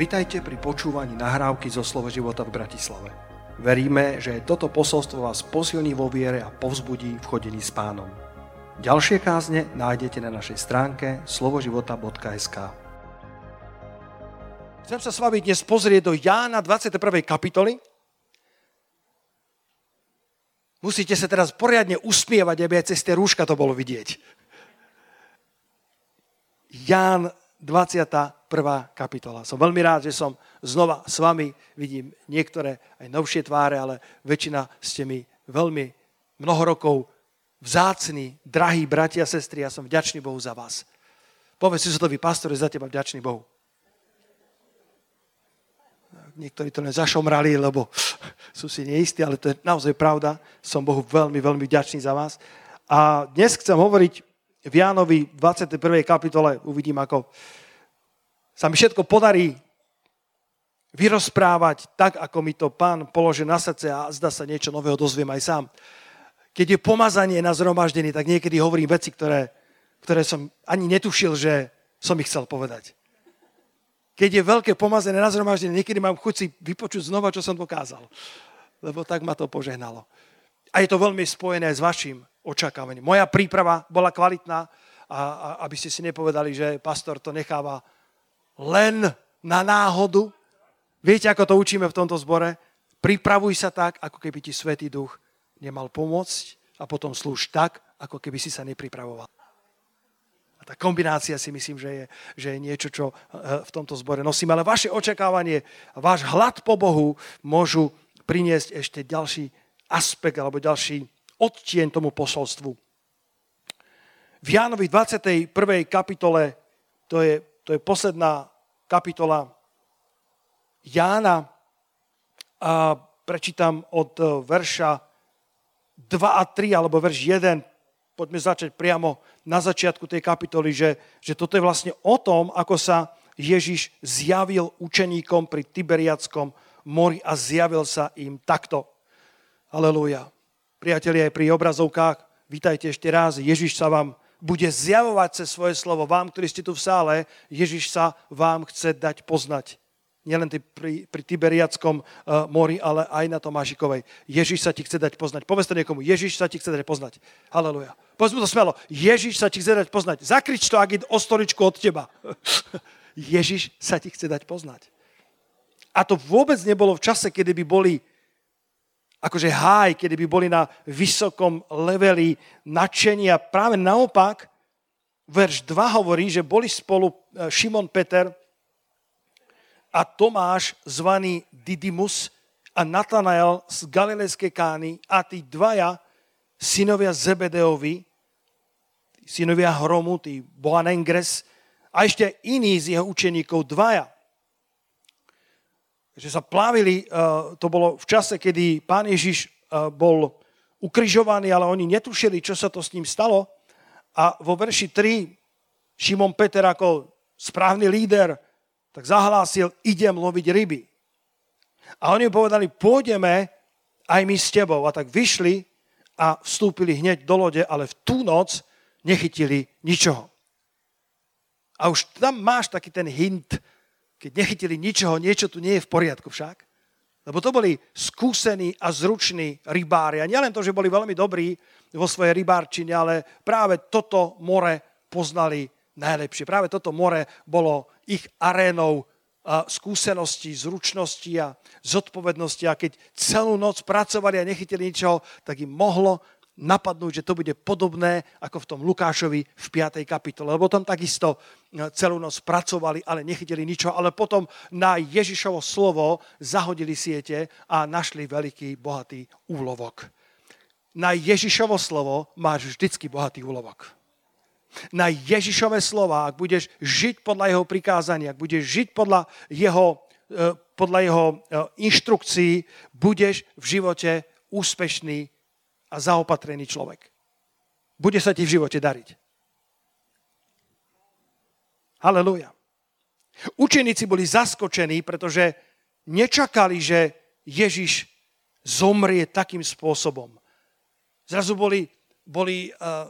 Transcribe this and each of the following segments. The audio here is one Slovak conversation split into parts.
Vitajte pri počúvaní nahrávky zo Slovo života v Bratislave. Veríme, že toto posolstvo vás posilní vo viere a povzbudí v chodení s pánom. Ďalšie kázne nájdete na našej stránke slovoživota.sk Chcem sa s vami dnes pozrieť do Jána 21. kapitoly. Musíte sa teraz poriadne uspievať, aby aj cez tie rúška to bolo vidieť. Ján 21. kapitola. Som veľmi rád, že som znova s vami. Vidím niektoré aj novšie tváre, ale väčšina ste mi veľmi mnoho rokov vzácni, drahí bratia a sestry. Ja som vďačný Bohu za vás. Povedz si to vy, pastore, za teba vďačný Bohu. Niektorí to len zašomrali, lebo sú si neistí, ale to je naozaj pravda. Som Bohu veľmi, veľmi vďačný za vás. A dnes chcem hovoriť v Jánovi 21. kapitole uvidím, ako sa mi všetko podarí vyrozprávať tak, ako mi to pán položil na srdce a zdá sa niečo nového dozviem aj sám. Keď je pomazanie na zhromaždení, tak niekedy hovorím veci, ktoré, ktoré som ani netušil, že som ich chcel povedať. Keď je veľké pomazanie na zhromaždení, niekedy mám chuť si vypočuť znova, čo som dokázal. Lebo tak ma to požehnalo. A je to veľmi spojené s vašim očakávaním. Moja príprava bola kvalitná, a, a aby ste si nepovedali, že pastor to necháva len na náhodu. Viete, ako to učíme v tomto zbore? Pripravuj sa tak, ako keby ti Svetý Duch nemal pomôcť a potom slúž tak, ako keby si sa nepripravoval. A tá kombinácia si myslím, že je, že je niečo, čo eh, v tomto zbore nosím. Ale vaše očakávanie, váš hlad po Bohu môžu priniesť ešte ďalší aspekt alebo ďalší odtieň tomu posolstvu. V Jánovi 21. kapitole, to je, to je posledná kapitola Jána, a prečítam od e, verša 2 a 3, alebo verš 1, poďme začať priamo na začiatku tej kapitoly, že, že toto je vlastne o tom, ako sa Ježiš zjavil učeníkom pri Tiberiackom mori a zjavil sa im takto. Aleluja. Priatelia, aj pri obrazovkách, vítajte ešte raz. Ježiš sa vám bude zjavovať cez svoje slovo. Vám, ktorí ste tu v sále, Ježiš sa vám chce dať poznať. Nielen pri, pri Tiberiackom uh, mori, ale aj na Tomášikovej. Ježiš sa ti chce dať poznať. Povedz to niekomu. Ježiš sa ti chce dať poznať. Haleluja. Povedz mu to smelo. Ježiš sa ti chce dať poznať. Zakrič to, ak je o stoličku od teba. Ježiš sa ti chce dať poznať. A to vôbec nebolo v čase, kedy by boli akože háj, kedy by boli na vysokom leveli nadšenia. Práve naopak, verš 2 hovorí, že boli spolu e, Šimon Peter a Tomáš, zvaný Didymus, a Natanael z Galilejskej kány a tí dvaja synovia Zebedeovi, synovia Hromu, tí Boanengres, a ešte iní z jeho učeníkov, dvaja že sa plávili, eh, to bolo v čase, kedy pán Ježiš eh, bol ukrižovaný, ale oni netušili, čo sa to s ním stalo. A vo verši 3 Šimon Peter ako správny líder tak zahlásil, idem loviť ryby. A oni povedali, pôjdeme aj my s tebou. A tak vyšli a vstúpili hneď do lode, ale v tú noc nechytili ničoho. A už tam máš taký ten hint, keď nechytili ničoho, niečo tu nie je v poriadku však. Lebo to boli skúsení a zruční rybári. A nielen to, že boli veľmi dobrí vo svojej rybárčine, ale práve toto more poznali najlepšie. Práve toto more bolo ich arénou skúseností, zručnosti a zodpovednosti. A keď celú noc pracovali a nechytili ničoho, tak im mohlo napadnúť, že to bude podobné ako v tom Lukášovi v 5. kapitole. Lebo tam takisto e, celú noc pracovali, ale nechytili ničo, ale potom na Ježišovo slovo zahodili siete a našli veľký, bohatý úlovok. Na Ježišovo slovo máš vždycky bohatý úlovok. Na Ježišové slova, ak budeš žiť podľa jeho prikázania, ak budeš žiť podľa jeho, e, podľa jeho e, inštrukcií, budeš v živote úspešný a zaopatrený človek. Bude sa ti v živote dariť. Halelúja. Učeníci boli zaskočení, pretože nečakali, že Ježiš zomrie takým spôsobom. Zrazu boli, boli uh,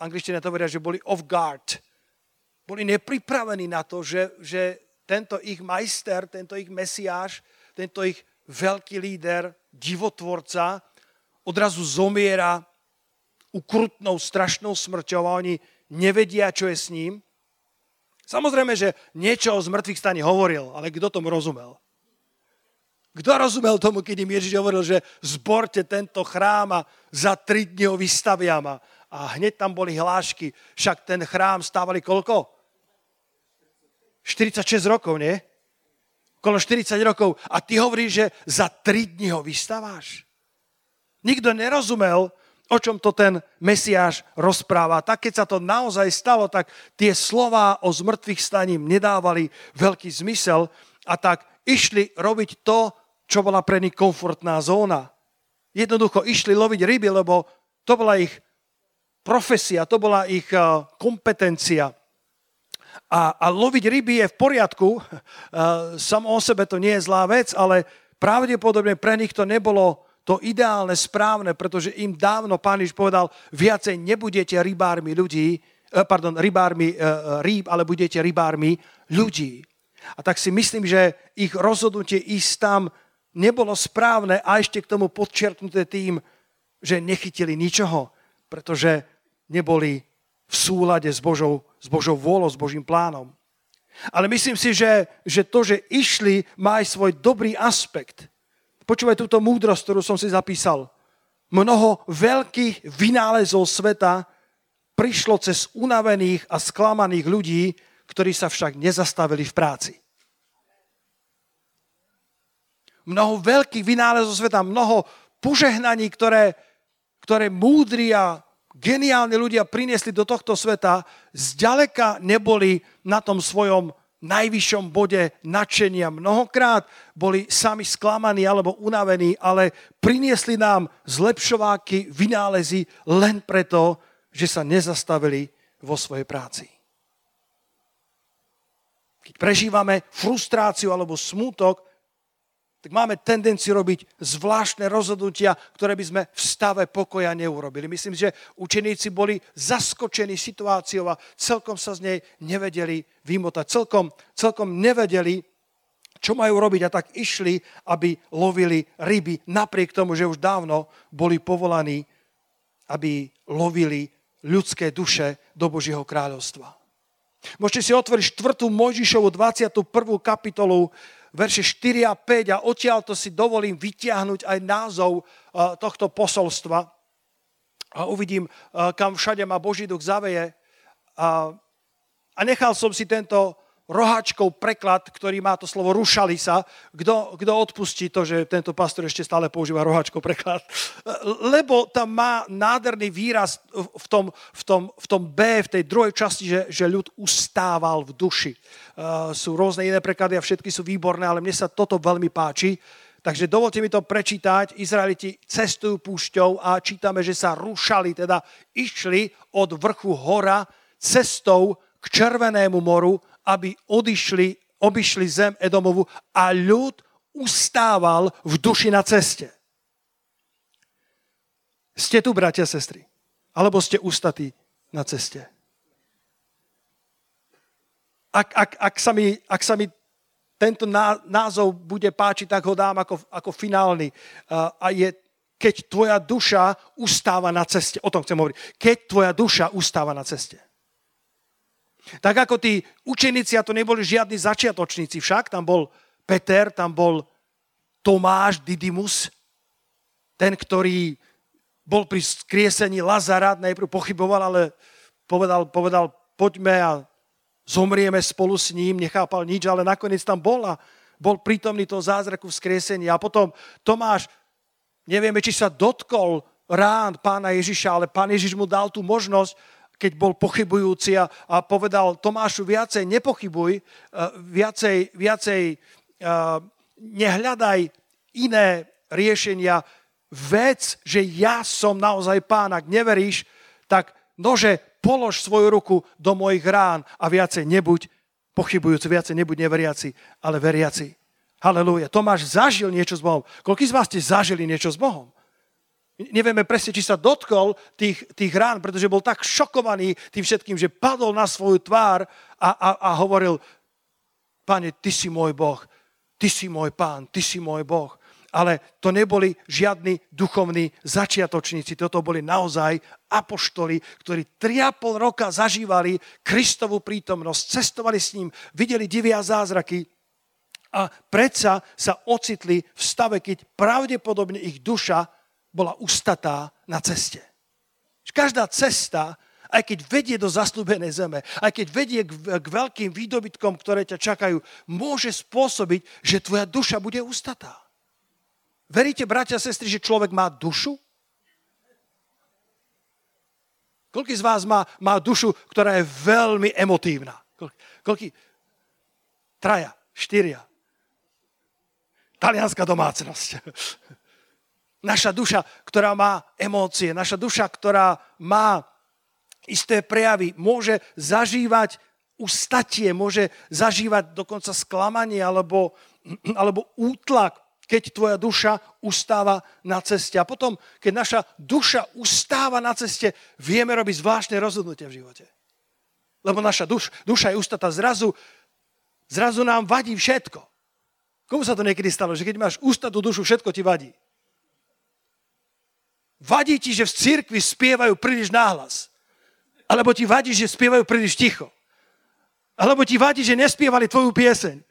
angličtina to vedia, že boli off guard. Boli nepripravení na to, že, že tento ich majster, tento ich mesiáš, tento ich veľký líder, divotvorca, odrazu zomiera ukrutnou, strašnou smrťou a oni nevedia, čo je s ním. Samozrejme, že niečo o zmrtvých stane hovoril, ale kto tomu rozumel? Kto rozumel tomu, keď im Ježiš hovoril, že zborte tento chrám a za tri dní ho vystaviam a, a hneď tam boli hlášky. Však ten chrám stávali koľko? 46 rokov, nie? Okolo 40 rokov. A ty hovoríš, že za 3 dní ho vystaváš? Nikto nerozumel, o čom to ten Mesiáš rozpráva. Tak keď sa to naozaj stalo, tak tie slova o zmrtvých staním nedávali veľký zmysel a tak išli robiť to, čo bola pre nich komfortná zóna. Jednoducho išli loviť ryby, lebo to bola ich profesia, to bola ich eh, kompetencia. A, a loviť ryby je v poriadku, samo o sebe to nie je zlá vec, ale pravdepodobne pre nich to nebolo to ideálne, správne, pretože im dávno pán Iž povedal, viacej nebudete rybármi ľudí, eh, pardon, rybármi eh, rýb, ale budete rybármi ľudí. A tak si myslím, že ich rozhodnutie ísť tam nebolo správne a ešte k tomu podčerknuté tým, že nechytili ničoho, pretože neboli v súlade s Božou, s Božou vôľou, s Božím plánom. Ale myslím si, že, že to, že išli, má aj svoj dobrý aspekt. Počúvaj túto múdrosť, ktorú som si zapísal. Mnoho veľkých vynálezov sveta prišlo cez unavených a sklamaných ľudí, ktorí sa však nezastavili v práci. Mnoho veľkých vynálezov sveta, mnoho požehnaní, ktoré, ktoré múdri a geniálni ľudia priniesli do tohto sveta, zďaleka neboli na tom svojom najvyššom bode nadšenia. Mnohokrát boli sami sklamaní alebo unavení, ale priniesli nám zlepšováky, vynálezy len preto, že sa nezastavili vo svojej práci. Keď prežívame frustráciu alebo smútok, tak máme tendenciu robiť zvláštne rozhodnutia, ktoré by sme v stave pokoja neurobili. Myslím, že učeníci boli zaskočení situáciou a celkom sa z nej nevedeli vymotať. Celkom, celkom nevedeli, čo majú robiť a tak išli, aby lovili ryby, napriek tomu, že už dávno boli povolaní, aby lovili ľudské duše do Božieho kráľovstva. Môžete si otvoriť 4. Mojžišovu 21. kapitolu, verše 4 a 5 a odtiaľ to si dovolím vytiahnuť aj názov uh, tohto posolstva. A uvidím, uh, kam všade ma Boží duch zaveje. A nechal som si tento roháčkov preklad, ktorý má to slovo rušali sa. Kto, kto odpustí to, že tento pastor ešte stále používa roháčkov preklad? Lebo tam má nádherný výraz v tom, v tom, v tom B, v tej druhej časti, že, že ľud ustával v duši. Uh, sú rôzne iné preklady a všetky sú výborné, ale mne sa toto veľmi páči. Takže dovolte mi to prečítať. Izraeliti cestujú púšťou a čítame, že sa rušali, teda išli od vrchu hora cestou k Červenému moru aby odišli, obišli zem Edomovu a ľud ustával v duši na ceste. Ste tu, bratia a sestry? Alebo ste ustatí na ceste? Ak, ak, ak, sa, mi, ak sa mi tento názov bude páčiť, tak ho dám ako, ako finálny. A je, keď tvoja duša ustáva na ceste. O tom chcem hovoriť. Keď tvoja duša ustáva na ceste. Tak ako tí učeníci, a to neboli žiadni začiatočníci však, tam bol Peter, tam bol Tomáš Didymus, ten, ktorý bol pri skriesení Lazara, najprv pochyboval, ale povedal, povedal poďme a zomrieme spolu s ním, nechápal nič, ale nakoniec tam bol a bol prítomný toho zázraku skriesení. A potom Tomáš, nevieme, či sa dotkol rán pána Ježiša, ale pán Ježiš mu dal tú možnosť, keď bol pochybujúci a, a povedal Tomášu, viacej nepochybuj, uh, viacej, viacej uh, nehľadaj iné riešenia. Vec, že ja som naozaj pán, ak neveríš, tak nože polož svoju ruku do mojich rán a viacej nebuď pochybujúci, viacej nebuď neveriaci, ale veriaci. Halelúja. Tomáš zažil niečo s Bohom. Koľký z vás ste zažili niečo s Bohom? Nevieme presne, či sa dotkol tých, tých rán, pretože bol tak šokovaný tým všetkým, že padol na svoju tvár a, a, a hovoril, Pane, Ty si môj Boh, Ty si môj Pán, Ty si môj Boh. Ale to neboli žiadni duchovní začiatočníci, toto boli naozaj apoštoli, ktorí 3,5 roka zažívali Kristovú prítomnosť, cestovali s ním, videli divia zázraky a predsa sa ocitli v stave, keď pravdepodobne ich duša bola ustatá na ceste. Každá cesta aj keď vedie do zaslúbenej zeme, aj keď vedie k, k veľkým výdobytkom, ktoré ťa čakajú, môže spôsobiť, že tvoja duša bude ustatá. Veríte, bratia a sestry, že človek má dušu? Koľký z vás má, má dušu, ktorá je veľmi emotívna? Koľký? Traja, štyria. Talianská domácnosť. Naša duša, ktorá má emócie, naša duša, ktorá má isté prejavy, môže zažívať ustatie, môže zažívať dokonca sklamanie alebo, alebo útlak, keď tvoja duša ustáva na ceste. A potom, keď naša duša ustáva na ceste, vieme robiť zvláštne rozhodnutia v živote. Lebo naša duš, duša je ustata zrazu, zrazu nám vadí všetko. Komu sa to niekedy stalo, že keď máš ústatú dušu, všetko ti vadí? Vadí ti, že v cirkvi spievajú príliš náhlas. Alebo ti vadí, že spievajú príliš ticho. Alebo ti vadí, že nespievali tvoju pieseň.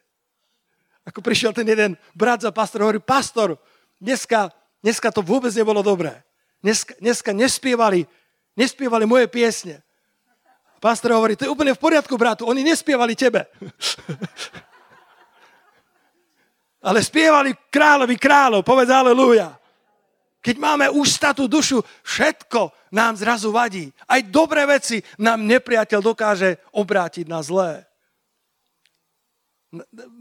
Ako prišiel ten jeden brat za pastor, hovorí, pastor, dneska, dneska to vôbec nebolo dobré. Dneska, dneska nespievali, nespievali moje piesne. Pastor hovorí, to je úplne v poriadku, bratu, oni nespievali tebe. Ale spievali kráľovi kráľov, povedz aleluja. Keď máme ústatú dušu, všetko nám zrazu vadí. Aj dobré veci nám nepriateľ dokáže obrátiť na zlé.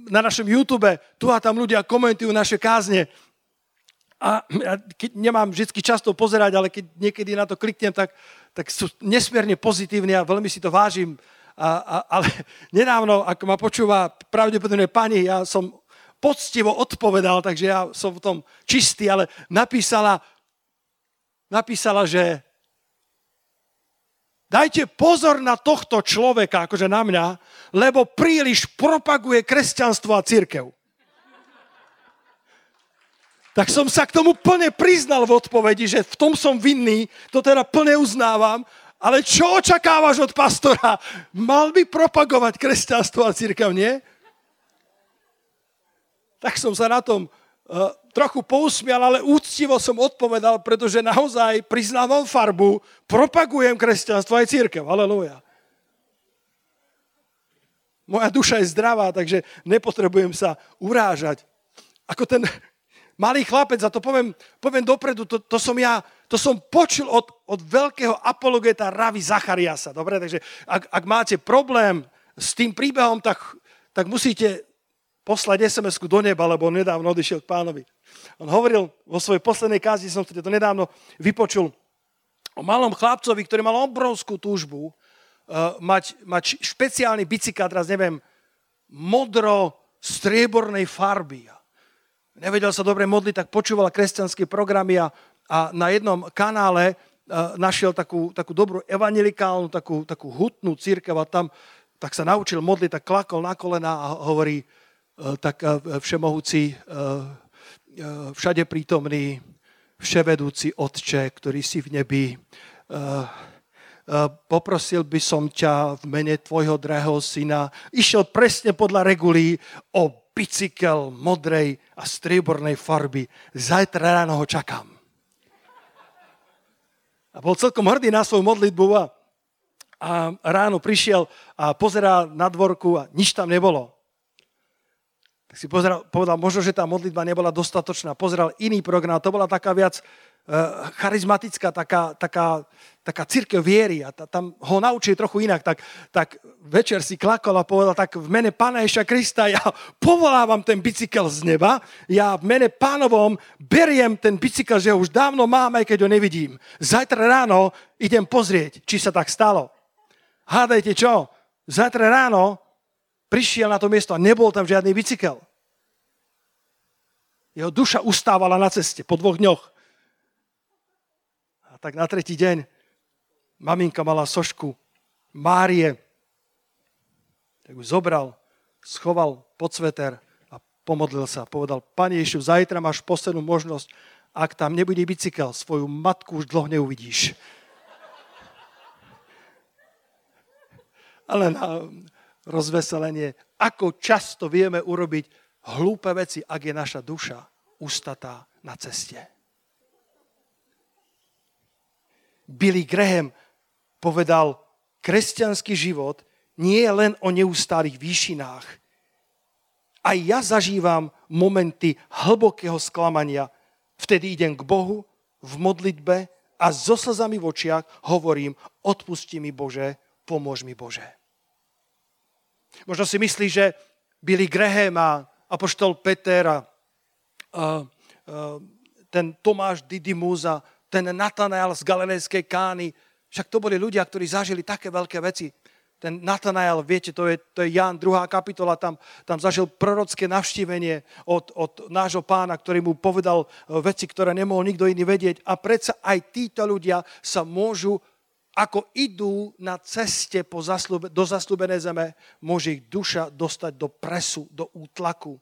Na našom YouTube tu a tam ľudia komentujú naše kázne a ja keď nemám vždy často pozerať, ale keď niekedy na to kliknem, tak, tak sú nesmierne pozitívni a veľmi si to vážim. A, a, ale nedávno, ako ma počúva pravdepodobne pani, ja som poctivo odpovedal, takže ja som v tom čistý, ale napísala, napísala, že dajte pozor na tohto človeka, akože na mňa, lebo príliš propaguje kresťanstvo a církev. Tak som sa k tomu plne priznal v odpovedi, že v tom som vinný, to teda plne uznávam, ale čo očakávaš od pastora? Mal by propagovať kresťanstvo a církev, nie? Tak som sa na tom uh, trochu pousmial, ale úctivo som odpovedal, pretože naozaj priznávam farbu, propagujem kresťanstvo aj církev. Aleluja. Moja duša je zdravá, takže nepotrebujem sa urážať. Ako ten malý chlapec, a to poviem, poviem dopredu, to, to som ja, to som počul od, od veľkého apologeta Ravi Zachariasa. Dobre, takže ak, ak máte problém s tým príbehom, tak, tak musíte poslať sms do neba, lebo on nedávno odišiel k pánovi. On hovoril vo svojej poslednej kázi, som to nedávno vypočul, o malom chlapcovi, ktorý mal obrovskú túžbu uh, mať, mať špeciálny bicykel, teraz neviem, modro-striebornej farby. Nevedel sa dobre modliť, tak počúval kresťanské programy a, a na jednom kanále uh, našiel takú, takú dobrú evangelikálnu, takú, takú hutnú církev a tam tak sa naučil modliť, tak klakol na kolena a hovorí, Eh, tak eh, všemohúci, eh, všade prítomný, vševedúci Otče, ktorý si v nebi, poprosil by som ťa v mene tvojho drahého syna, išiel presne podľa regulí o bicykel modrej a striebornej farby. Zajtra ráno ho čakám. A bol celkom hrdý na svoju modlitbu a, a ráno prišiel a pozerá na dvorku a nič tam nebolo tak si pozeral, povedal, možno, že tá modlitba nebola dostatočná. Pozeral iný program, to bola taká viac uh, charizmatická, taká, taká, taká církev viery a ta, tam ho naučili trochu inak. Tak, tak večer si klakol a povedal, tak v mene Pána Ježa Krista ja povolávam ten bicykel z neba, ja v mene pánovom beriem ten bicykel, že ho už dávno mám, aj keď ho nevidím. Zajtra ráno idem pozrieť, či sa tak stalo. Hádajte čo? Zajtra ráno prišiel na to miesto a nebol tam žiadny bicykel. Jeho duša ustávala na ceste po dvoch dňoch. A tak na tretí deň maminka mala sošku Márie. Tak ju zobral, schoval pod sveter a pomodlil sa. Povedal, Pane Ježišu, zajtra máš poslednú možnosť. Ak tam nebude bicykel, svoju matku už dlho neuvidíš. Ale na rozveselenie, ako často vieme urobiť hlúpe veci, ak je naša duša ustatá na ceste. Billy Graham povedal, kresťanský život nie je len o neustálých výšinách. Aj ja zažívam momenty hlbokého sklamania. Vtedy idem k Bohu v modlitbe a so slzami v očiach hovorím, odpusti mi Bože, pomôž mi Bože. Možno si myslí, že Billy Graham a Apoštol Peter a, a, a ten Tomáš Didymus a ten Natanael z Galilejskej kány, však to boli ľudia, ktorí zažili také veľké veci ten Natanael, viete, to je, to je Jan, druhá kapitola, tam, tam zažil prorocké navštívenie od, od nášho pána, ktorý mu povedal e, veci, ktoré nemohol nikto iný vedieť. A predsa aj títo ľudia sa môžu, ako idú na ceste po zaslube, do zaslúbenej zeme, môže ich duša dostať do presu, do útlaku.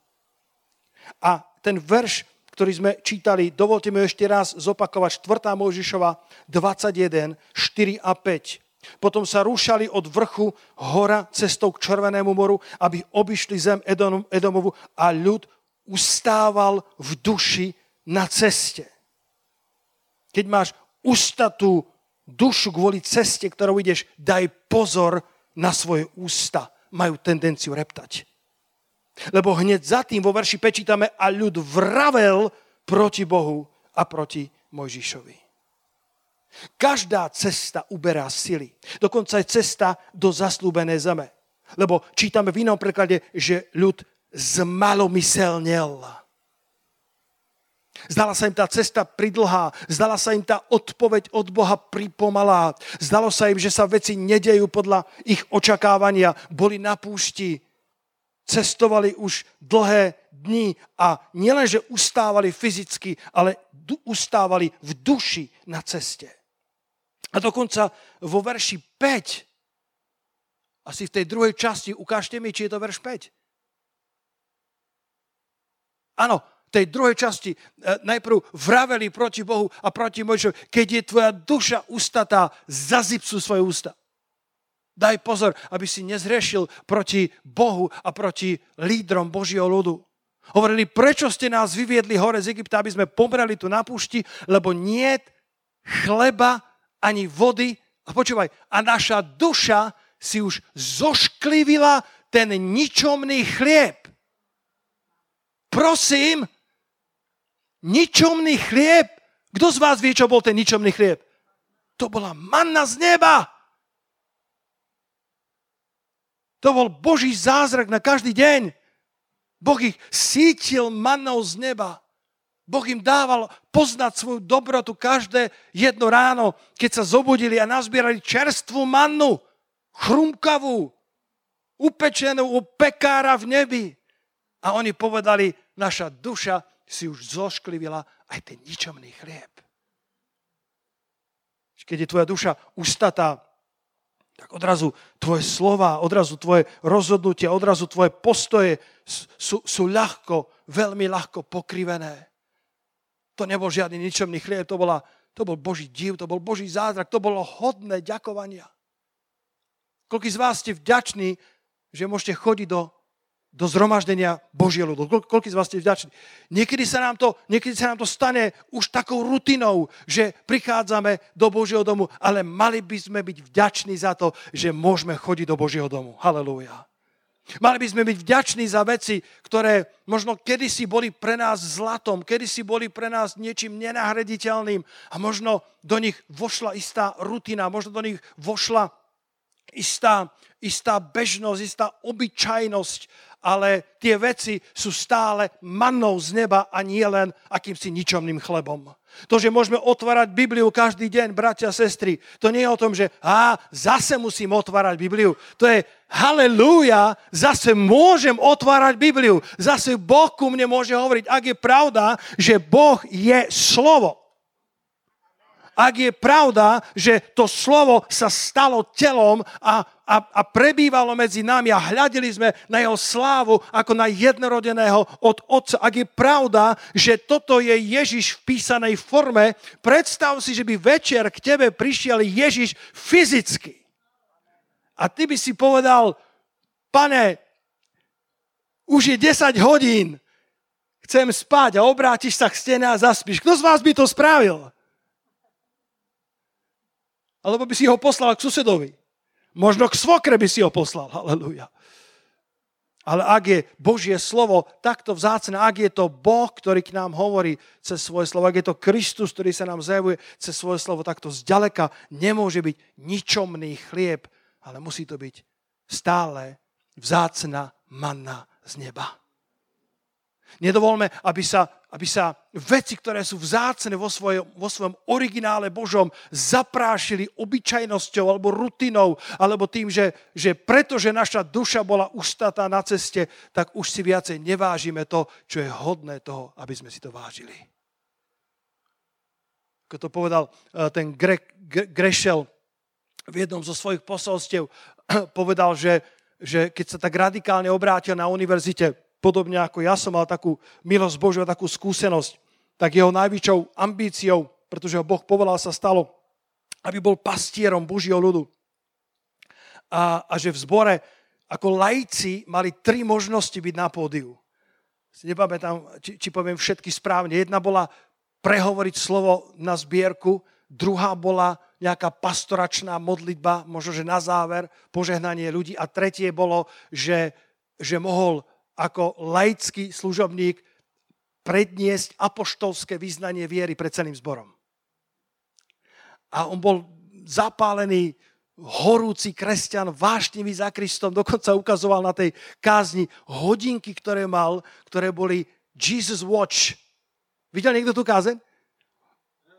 A ten verš, ktorý sme čítali, dovolte mi ešte raz zopakovať, 4. Mojžišova 21, 4 a 5. Potom sa rúšali od vrchu hora cestou k Červenému moru, aby obišli zem Edom, Edomovu a ľud ustával v duši na ceste. Keď máš ustatú dušu kvôli ceste, ktorou ideš, daj pozor na svoje ústa. Majú tendenciu reptať. Lebo hneď za tým vo verši pečítame a ľud vravel proti Bohu a proti Mojžišovi. Každá cesta uberá sily. Dokonca aj cesta do zaslúbenej zeme. Lebo čítame v inom preklade, že ľud zmalomyselnel. Zdala sa im tá cesta pridlhá, zdala sa im tá odpoveď od Boha pripomalá, zdalo sa im, že sa veci nedejú podľa ich očakávania, boli na púšti, cestovali už dlhé dni a nielenže ustávali fyzicky, ale ustávali v duši na ceste. A dokonca vo verši 5, asi v tej druhej časti, ukážte mi, či je to verš 5. Áno, tej druhej časti e, najprv vraveli proti Bohu a proti Mojžovi. Keď je tvoja duša ustatá, zazipsu svoje ústa. Daj pozor, aby si nezrešil proti Bohu a proti lídrom Božieho ľudu. Hovorili, prečo ste nás vyviedli hore z Egypta, aby sme pomreli tu na púšti, lebo nie chleba ani vody. A počúvaj, a naša duša si už zošklivila ten ničomný chlieb. Prosím, ničomný chlieb. Kto z vás vie, čo bol ten ničomný chlieb? To bola manna z neba. To bol Boží zázrak na každý deň. Boh ich sítil mannou z neba. Boh im dával poznať svoju dobrotu každé jedno ráno, keď sa zobudili a nazbierali čerstvú mannu, chrumkavú, upečenú u pekára v nebi. A oni povedali, naša duša si už zošklivila aj ten ničomný chlieb. Keď je tvoja duša ustatá, tak odrazu tvoje slova, odrazu tvoje rozhodnutia, odrazu tvoje postoje sú, sú ľahko, veľmi ľahko pokrivené. To nebol žiadny ničomný chlieb, to, bola, to bol Boží div, to bol Boží zázrak, to bolo hodné ďakovania. Koľko z vás ste vďační, že môžete chodiť do, do zhromaždenia Božieho ľudu. Koľko z vás ste vďační? Niekedy sa, nám to, niekedy sa nám to stane už takou rutinou, že prichádzame do Božieho domu, ale mali by sme byť vďační za to, že môžeme chodiť do Božieho domu. Halelúja. Mali by sme byť vďační za veci, ktoré možno kedysi boli pre nás zlatom, kedysi boli pre nás niečím nenahraditeľným a možno do nich vošla istá rutina, možno do nich vošla istá, istá bežnosť, istá obyčajnosť ale tie veci sú stále mannou z neba a nie len akýmsi ničomným chlebom. To, že môžeme otvárať Bibliu každý deň, bratia a sestry, to nie je o tom, že a zase musím otvárať Bibliu. To je halleluja, zase môžem otvárať Bibliu. Zase Boh ku mne môže hovoriť, ak je pravda, že Boh je slovo. Ak je pravda, že to slovo sa stalo telom a, a, a prebývalo medzi nami a hľadili sme na jeho slávu ako na jednorodeného od Otca, ak je pravda, že toto je Ježiš v písanej forme, predstav si, že by večer k tebe prišiel Ježiš fyzicky. A ty by si povedal, pane, už je 10 hodín, chcem spať a obrátiš sa k stene a zaspíš. Kto z vás by to spravil? Alebo by si ho poslal k susedovi. Možno k svokre by si ho poslal. Halelúja. Ale ak je Božie slovo takto vzácne, ak je to Boh, ktorý k nám hovorí cez svoje slovo, ak je to Kristus, ktorý sa nám zjavuje cez svoje slovo, takto zďaleka nemôže byť ničomný chlieb, ale musí to byť stále vzácna manna z neba. Nedovolme, aby sa, aby sa veci, ktoré sú vzácne vo svojom, vo svojom originále Božom, zaprášili obyčajnosťou alebo rutinou, alebo tým, že, že pretože naša duša bola ustatá na ceste, tak už si viacej nevážime to, čo je hodné toho, aby sme si to vážili. Ako to povedal eh, ten Gre, Grešel v jednom zo svojich posolstiev, povedal, že, že keď sa tak radikálne obrátil na univerzite, podobne ako ja som mal takú milosť Božiu, takú skúsenosť, tak jeho najväčšou ambíciou, pretože ho Boh povolal, sa stalo, aby bol pastierom Božieho ľudu. A, a že v zbore ako lajci mali tri možnosti byť na pódiu. Nepamätám, či, či poviem všetky správne. Jedna bola prehovoriť slovo na zbierku, druhá bola nejaká pastoračná modlitba, možno, že na záver, požehnanie ľudí a tretie bolo, že, že mohol ako laický služobník predniesť apoštolské vyznanie viery pred celým zborom. A on bol zapálený, horúci kresťan, vášnivý za Kristom, dokonca ukazoval na tej kázni hodinky, ktoré mal, ktoré boli Jesus Watch. Videl niekto tú kázeň?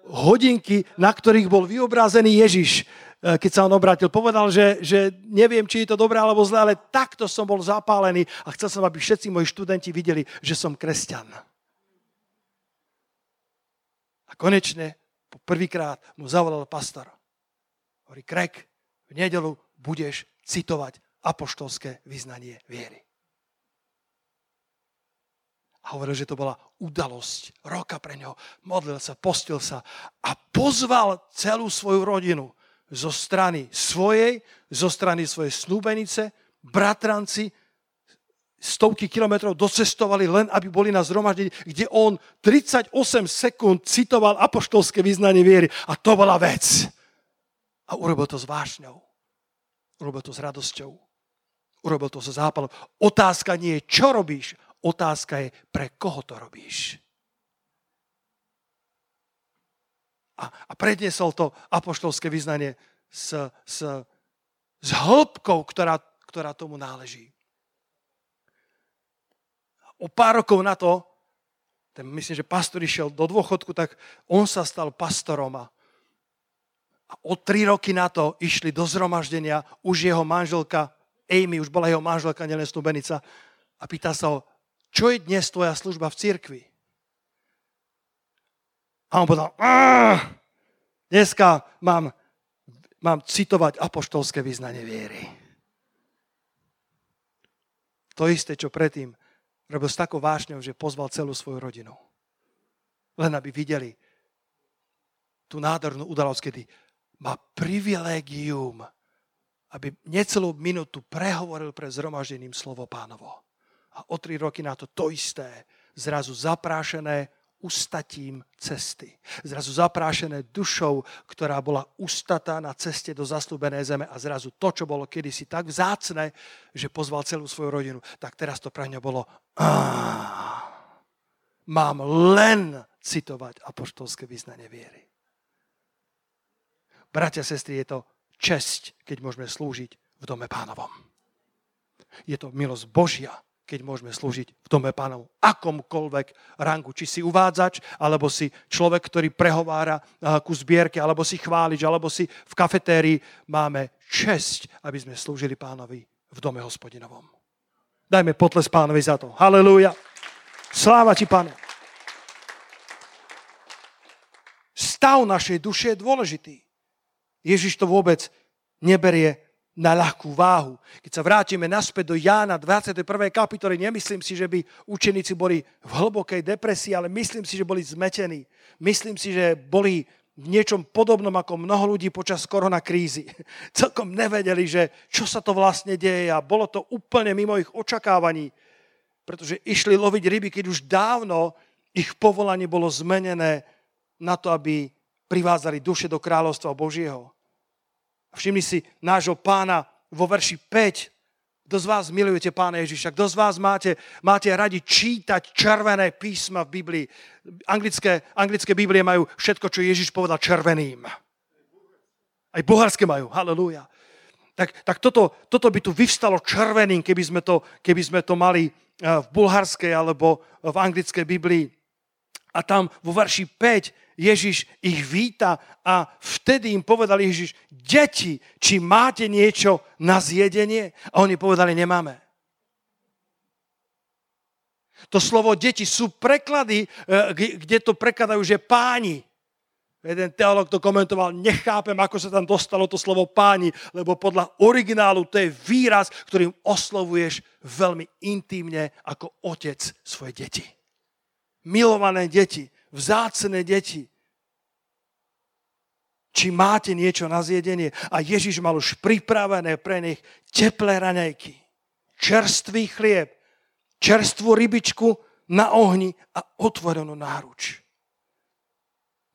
Hodinky, na ktorých bol vyobrazený Ježiš. Eh, keď sa on obrátil. Povedal, že, že neviem, či je to dobré alebo zlé, ale takto som bol zapálený a chcel som, aby všetci moji študenti videli, že som kresťan. A konečne, po prvýkrát mu zavolal pastor. Hovorí, Krek, v nedelu budeš citovať apoštolské vyznanie viery. A hovoril, že to bola udalosť roka pre neho. Modlil sa, postil sa a pozval celú svoju rodinu zo strany svojej, zo strany svojej snúbenice, bratranci, stovky kilometrov docestovali len, aby boli na zhromaždení, kde on 38 sekúnd citoval apoštolské vyznanie viery. A to bola vec. A urobil to s vášňou. Urobil to s radosťou. Urobil to so zápalom. Otázka nie je, čo robíš. Otázka je, pre koho to robíš. A, a predniesol to apoštolské vyznanie s, s, s hĺbkou, ktorá, ktorá tomu náleží. O pár rokov na to, ten, myslím, že pastor išiel do dôchodku, tak on sa stal pastorom a, o tri roky na to išli do zhromaždenia už jeho manželka, Amy, už bola jeho manželka, nielen snúbenica, a pýta sa ho, čo je dnes tvoja služba v cirkvi? A on povedal, dneska mám, mám citovať apoštolské vyznanie viery. To isté, čo predtým robil s takou vášňou, že pozval celú svoju rodinu. Len aby videli tú nádhernú udalosť, kedy má privilégium, aby necelú minútu prehovoril pre zhromaždeným slovo pánovo. A o tri roky na to to isté, zrazu zaprášené, ustatím cesty. Zrazu zaprášené dušou, ktorá bola ustatá na ceste do zaslúbenej zeme a zrazu to, čo bolo kedysi tak vzácne, že pozval celú svoju rodinu, tak teraz to pre ňa bolo mám len citovať apoštolské vyznanie viery. Bratia, sestry, je to česť, keď môžeme slúžiť v dome pánovom. Je to milosť Božia, keď môžeme slúžiť v dome pánov akomkoľvek rangu. Či si uvádzač, alebo si človek, ktorý prehovára eh, ku zbierke, alebo si chválič, alebo si v kafetérii. Máme česť, aby sme slúžili pánovi v dome hospodinovom. Dajme potles pánovi za to. Halelúja. Sláva ti, pane. stav našej duše je dôležitý. Ježiš to vôbec neberie na ľahkú váhu. Keď sa vrátime naspäť do Jána 21. kapitoly, nemyslím si, že by učeníci boli v hlbokej depresii, ale myslím si, že boli zmetení. Myslím si, že boli v niečom podobnom ako mnoho ľudí počas koronakrízy. Celkom nevedeli, že čo sa to vlastne deje a bolo to úplne mimo ich očakávaní, pretože išli loviť ryby, keď už dávno ich povolanie bolo zmenené na to, aby privádzali duše do kráľovstva Božieho. Všimni si nášho pána vo verši 5. Kto z vás milujete pána Ježiša? Kto z vás máte, máte radi čítať červené písma v Biblii? Anglické, anglické Biblie majú všetko, čo Ježiš povedal červeným. Aj bulharské majú. Halelúja. Tak, tak toto, toto by tu vyvstalo červeným, keby sme to, keby sme to mali eh, v bulharskej alebo v anglickej Biblii. A tam vo verši 5 Ježiš ich víta a vtedy im povedal Ježiš, deti, či máte niečo na zjedenie? A oni povedali, nemáme. To slovo deti sú preklady, e, kde to prekladajú, že páni. Jeden teolog to komentoval, nechápem, ako sa tam dostalo to slovo páni, lebo podľa originálu to je výraz, ktorým oslovuješ veľmi intimne ako otec svoje deti. Milované deti vzácne deti. Či máte niečo na zjedenie? A Ježiš mal už pripravené pre nich teplé raňajky, čerstvý chlieb, čerstvú rybičku na ohni a otvorenú náruč.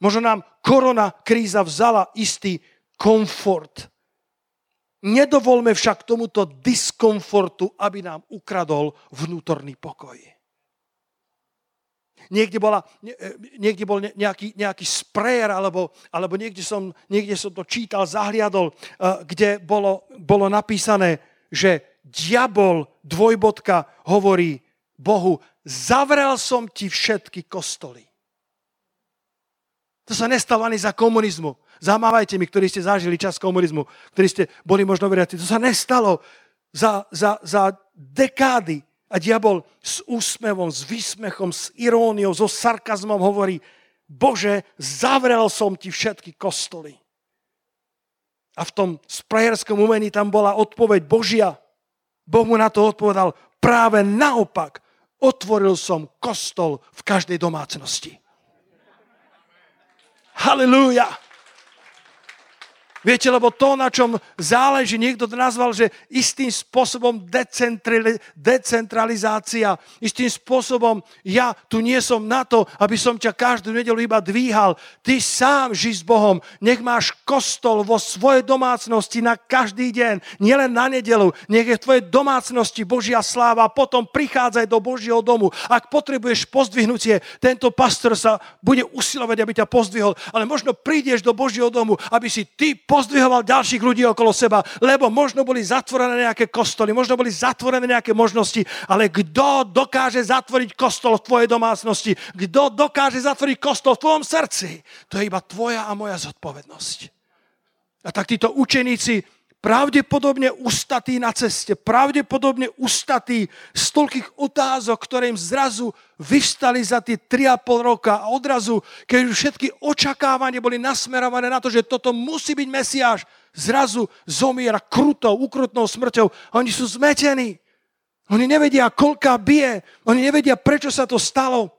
Možno nám korona kríza vzala istý komfort. Nedovolme však tomuto diskomfortu, aby nám ukradol vnútorný pokoj niekde, bola, e, niekde bol nejaký, nejaký sprejer, alebo, alebo niekde, som, niekde som to čítal, zahliadol, e, kde bolo, bolo napísané, že diabol dvojbodka hovorí Bohu, zavrel som ti všetky kostoly. To sa nestalo ani za komunizmu. Zamávajte mi, ktorí ste zažili čas komunizmu, ktorí ste boli možno veriaci. To sa nestalo za, za, za dekády a diabol s úsmevom, s výsmechom, s iróniou, so sarkazmom hovorí, Bože, zavrel som ti všetky kostoly. A v tom sprajerskom umení tam bola odpoveď Božia. Boh mu na to odpovedal, práve naopak, otvoril som kostol v každej domácnosti. Halilúja. Viete, lebo to, na čom záleží, niekto to nazval, že istým spôsobom decentralizácia, istým spôsobom ja tu nie som na to, aby som ťa každú nedelu iba dvíhal. Ty sám ži s Bohom. Nech máš kostol vo svojej domácnosti na každý deň, nielen na nedelu. Nech je v tvojej domácnosti Božia sláva. Potom prichádzaj do Božieho domu. Ak potrebuješ pozdvihnutie, tento pastor sa bude usilovať, aby ťa pozdvihol. Ale možno prídeš do Božieho domu, aby si ty pozdvihoval ďalších ľudí okolo seba, lebo možno boli zatvorené nejaké kostoly, možno boli zatvorené nejaké možnosti, ale kto dokáže zatvoriť kostol v tvojej domácnosti? Kto dokáže zatvoriť kostol v tvojom srdci? To je iba tvoja a moja zodpovednosť. A tak títo učeníci pravdepodobne ustatí na ceste, pravdepodobne ustatí z toľkých otázok, ktoré im zrazu vystali za tie 3,5 roka a odrazu, keď už všetky očakávania boli nasmerované na to, že toto musí byť Mesiáš, zrazu zomiera krutou, ukrutnou smrťou. Oni sú zmetení. Oni nevedia, koľká bije. Oni nevedia, prečo sa to stalo.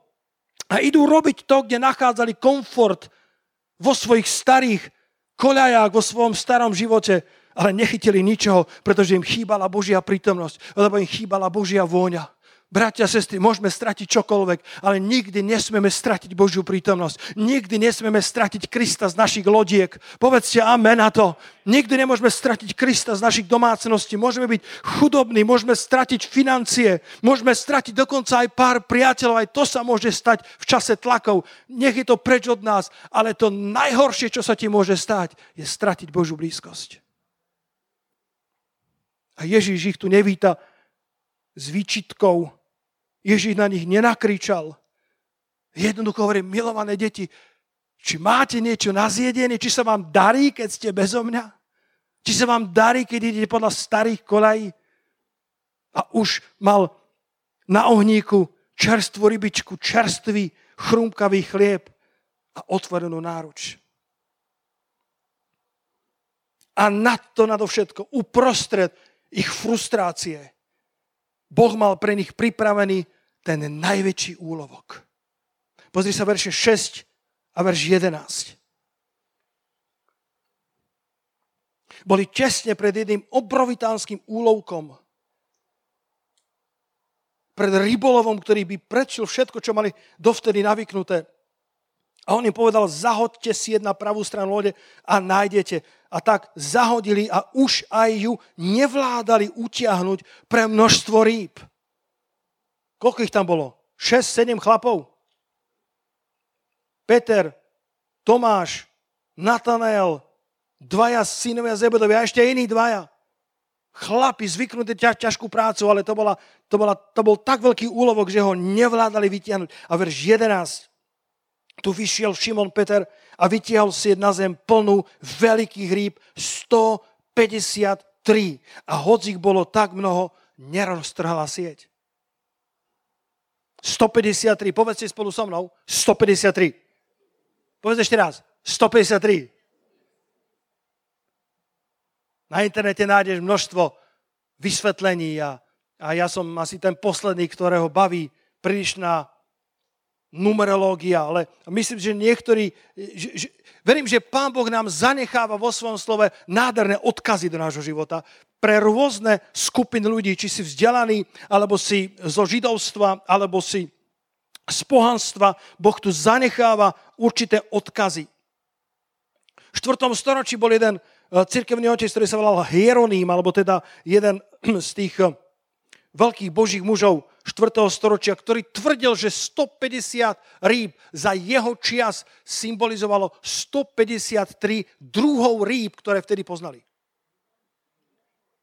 A idú robiť to, kde nachádzali komfort vo svojich starých koľajách, vo svojom starom živote ale nechytili ničoho, pretože im chýbala Božia prítomnosť, lebo im chýbala Božia vôňa. Bratia sestry, môžeme stratiť čokoľvek, ale nikdy nesmieme stratiť Božiu prítomnosť. Nikdy nesmieme stratiť Krista z našich lodiek. Povedzte amen na to. Nikdy nemôžeme stratiť Krista z našich domácností. Môžeme byť chudobní, môžeme stratiť financie, môžeme stratiť dokonca aj pár priateľov. Aj to sa môže stať v čase tlakov. Nech je to preč od nás, ale to najhoršie, čo sa ti môže stať, je stratiť Božiu blízkosť. A Ježíš ich tu nevíta s výčitkou. Ježíš na nich nenakričal. Jednoducho hovorí, milované deti, či máte niečo na zjedenie, či sa vám darí, keď ste bezo mňa? Či sa vám darí, keď idete podľa starých kolají? A už mal na ohníku čerstvú rybičku, čerstvý, chrumkavý chlieb a otvorenú náruč. A nad to nadovšetko, uprostred ich frustrácie, Boh mal pre nich pripravený ten najväčší úlovok. Pozri sa verše 6 a verš 11. Boli tesne pred jedným obrovitánskym úlovkom. Pred rybolovom, ktorý by prečil všetko, čo mali dovtedy navyknuté. A on im povedal, zahodte si na pravú stranu lode a nájdete. A tak zahodili a už aj ju nevládali utiahnuť pre množstvo rýb. Koľko ich tam bolo? 6-7 chlapov? Peter, Tomáš, Natanael, dvaja synovia Zebedovi a ešte iní dvaja. Chlapi zvyknutí ťa, ťažkú prácu, ale to, bola, to, bola, to bol tak veľký úlovok, že ho nevládali vytiahnuť. A verš 11. Tu vyšiel Šimon Peter a vytiahol si na zem plnú veľkých rýb 153. A hoď ich bolo tak mnoho, neroztrhala sieť. 153, povedzte spolu so mnou, 153. Povedz ešte raz, 153. Na internete nájdeš množstvo vysvetlení a, a ja som asi ten posledný, ktorého baví prílišná numerológia, ale myslím, že niektorí, že, že, verím, že Pán Boh nám zanecháva vo svojom slove nádherné odkazy do nášho života pre rôzne skupiny ľudí, či si vzdelaný, alebo si zo židovstva, alebo si z pohanstva. Boh tu zanecháva určité odkazy. V 4. storočí bol jeden Eh, cirkevný otec, ktorý sa volal Hieroným, alebo teda jeden z tých eh, veľkých božích mužov 4. storočia, ktorý tvrdil, že 150 rýb za jeho čias symbolizovalo 153 druhov rýb, ktoré vtedy poznali.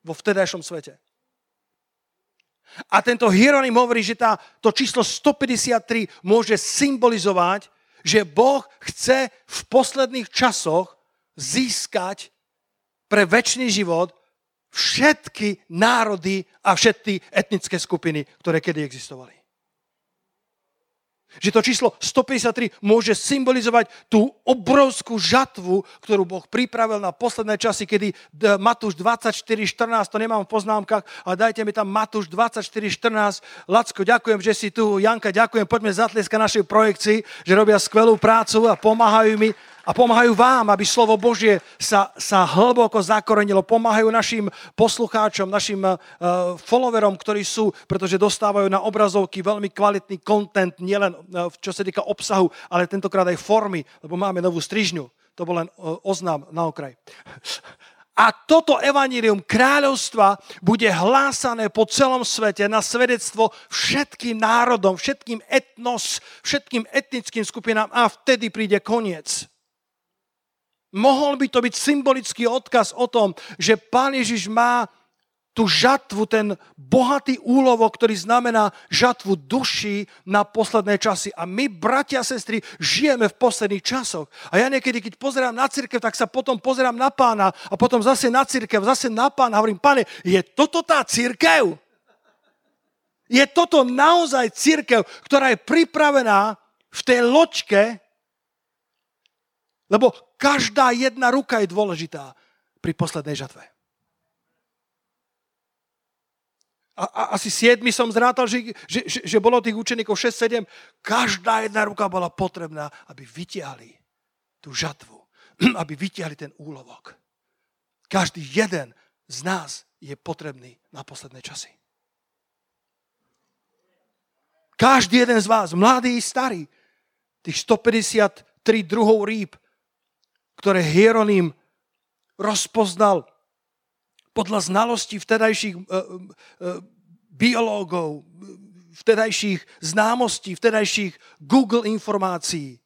Vo vtedajšom svete. A tento Hieronym hovorí, že tá, to číslo 153 môže symbolizovať, že Boh chce v posledných časoch získať pre väčší život všetky národy a všetky etnické skupiny, ktoré kedy existovali. Že to číslo 153 môže symbolizovať tú obrovskú žatvu, ktorú Boh pripravil na posledné časy, kedy Matúš 24.14, to nemám v poznámkach, ale dajte mi tam Matúš 24.14. Lacko, ďakujem, že si tu. Janka, ďakujem, poďme zatlieska našej projekcii, že robia skvelú prácu a pomáhajú mi a pomáhajú vám, aby slovo Božie sa, sa hlboko zakorenilo. Pomáhajú našim poslucháčom, našim uh, followerom, ktorí sú, pretože dostávajú na obrazovky veľmi kvalitný content, nielen uh, čo sa týka obsahu, ale tentokrát aj formy, lebo máme novú strižňu. To bol len uh, oznám na okraj. A toto evanílium kráľovstva bude hlásané po celom svete na svedectvo všetkým národom, všetkým etnos, všetkým etnickým skupinám a vtedy príde koniec. Mohol by to byť symbolický odkaz o tom, že Pán Ježiš má tú žatvu, ten bohatý úlovok, ktorý znamená žatvu duší na posledné časy. A my, bratia a sestry, žijeme v posledných časoch. A ja niekedy, keď pozerám na církev, tak sa potom pozerám na pána a potom zase na církev, zase na pána. Hovorím, pane, je toto tá církev? Je toto naozaj církev, ktorá je pripravená v tej loďke, lebo každá jedna ruka je dôležitá pri poslednej žatve. A, a asi siedmi som zrátal, že, že, že, že bolo tých učeníkov 6-7. Každá jedna ruka bola potrebná, aby vytiahli tú žatvu, aby vytiahli ten úlovok. Každý jeden z nás je potrebný na posledné časy. Každý jeden z vás, mladý i starý, tých 153 druhov rýb, ktoré Hieronym rozpoznal podľa znalostí vtedajších e, e, biológov, vtedajších známostí, vtedajších Google informácií,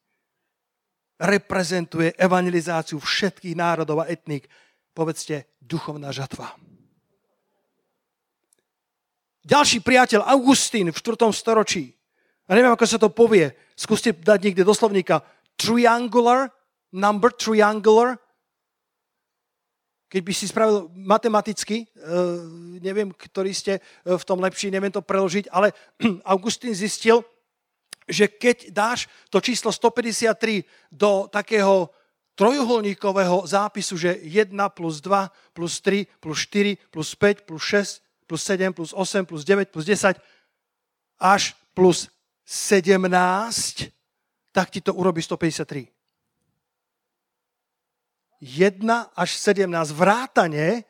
reprezentuje evangelizáciu všetkých národov a etník. Povedzte, duchovná žatva. Ďalší priateľ, Augustín v 4. storočí. Ja neviem, ako sa to povie. Skúste dať niekde do slovníka. Triangular number triangular, keď by si spravil matematicky, uh, neviem, ktorý ste eh, v tom lepší, neviem to preložiť, ale Augustín zistil, že keď dáš to číslo 153 do takého trojuholníkového zápisu, že 1 plus 2 plus 3 plus 4 plus 5 plus 6 plus 7 plus 8 plus 9 plus 10 až plus 17, tak ti to urobí 153. 1 až 17 vrátane,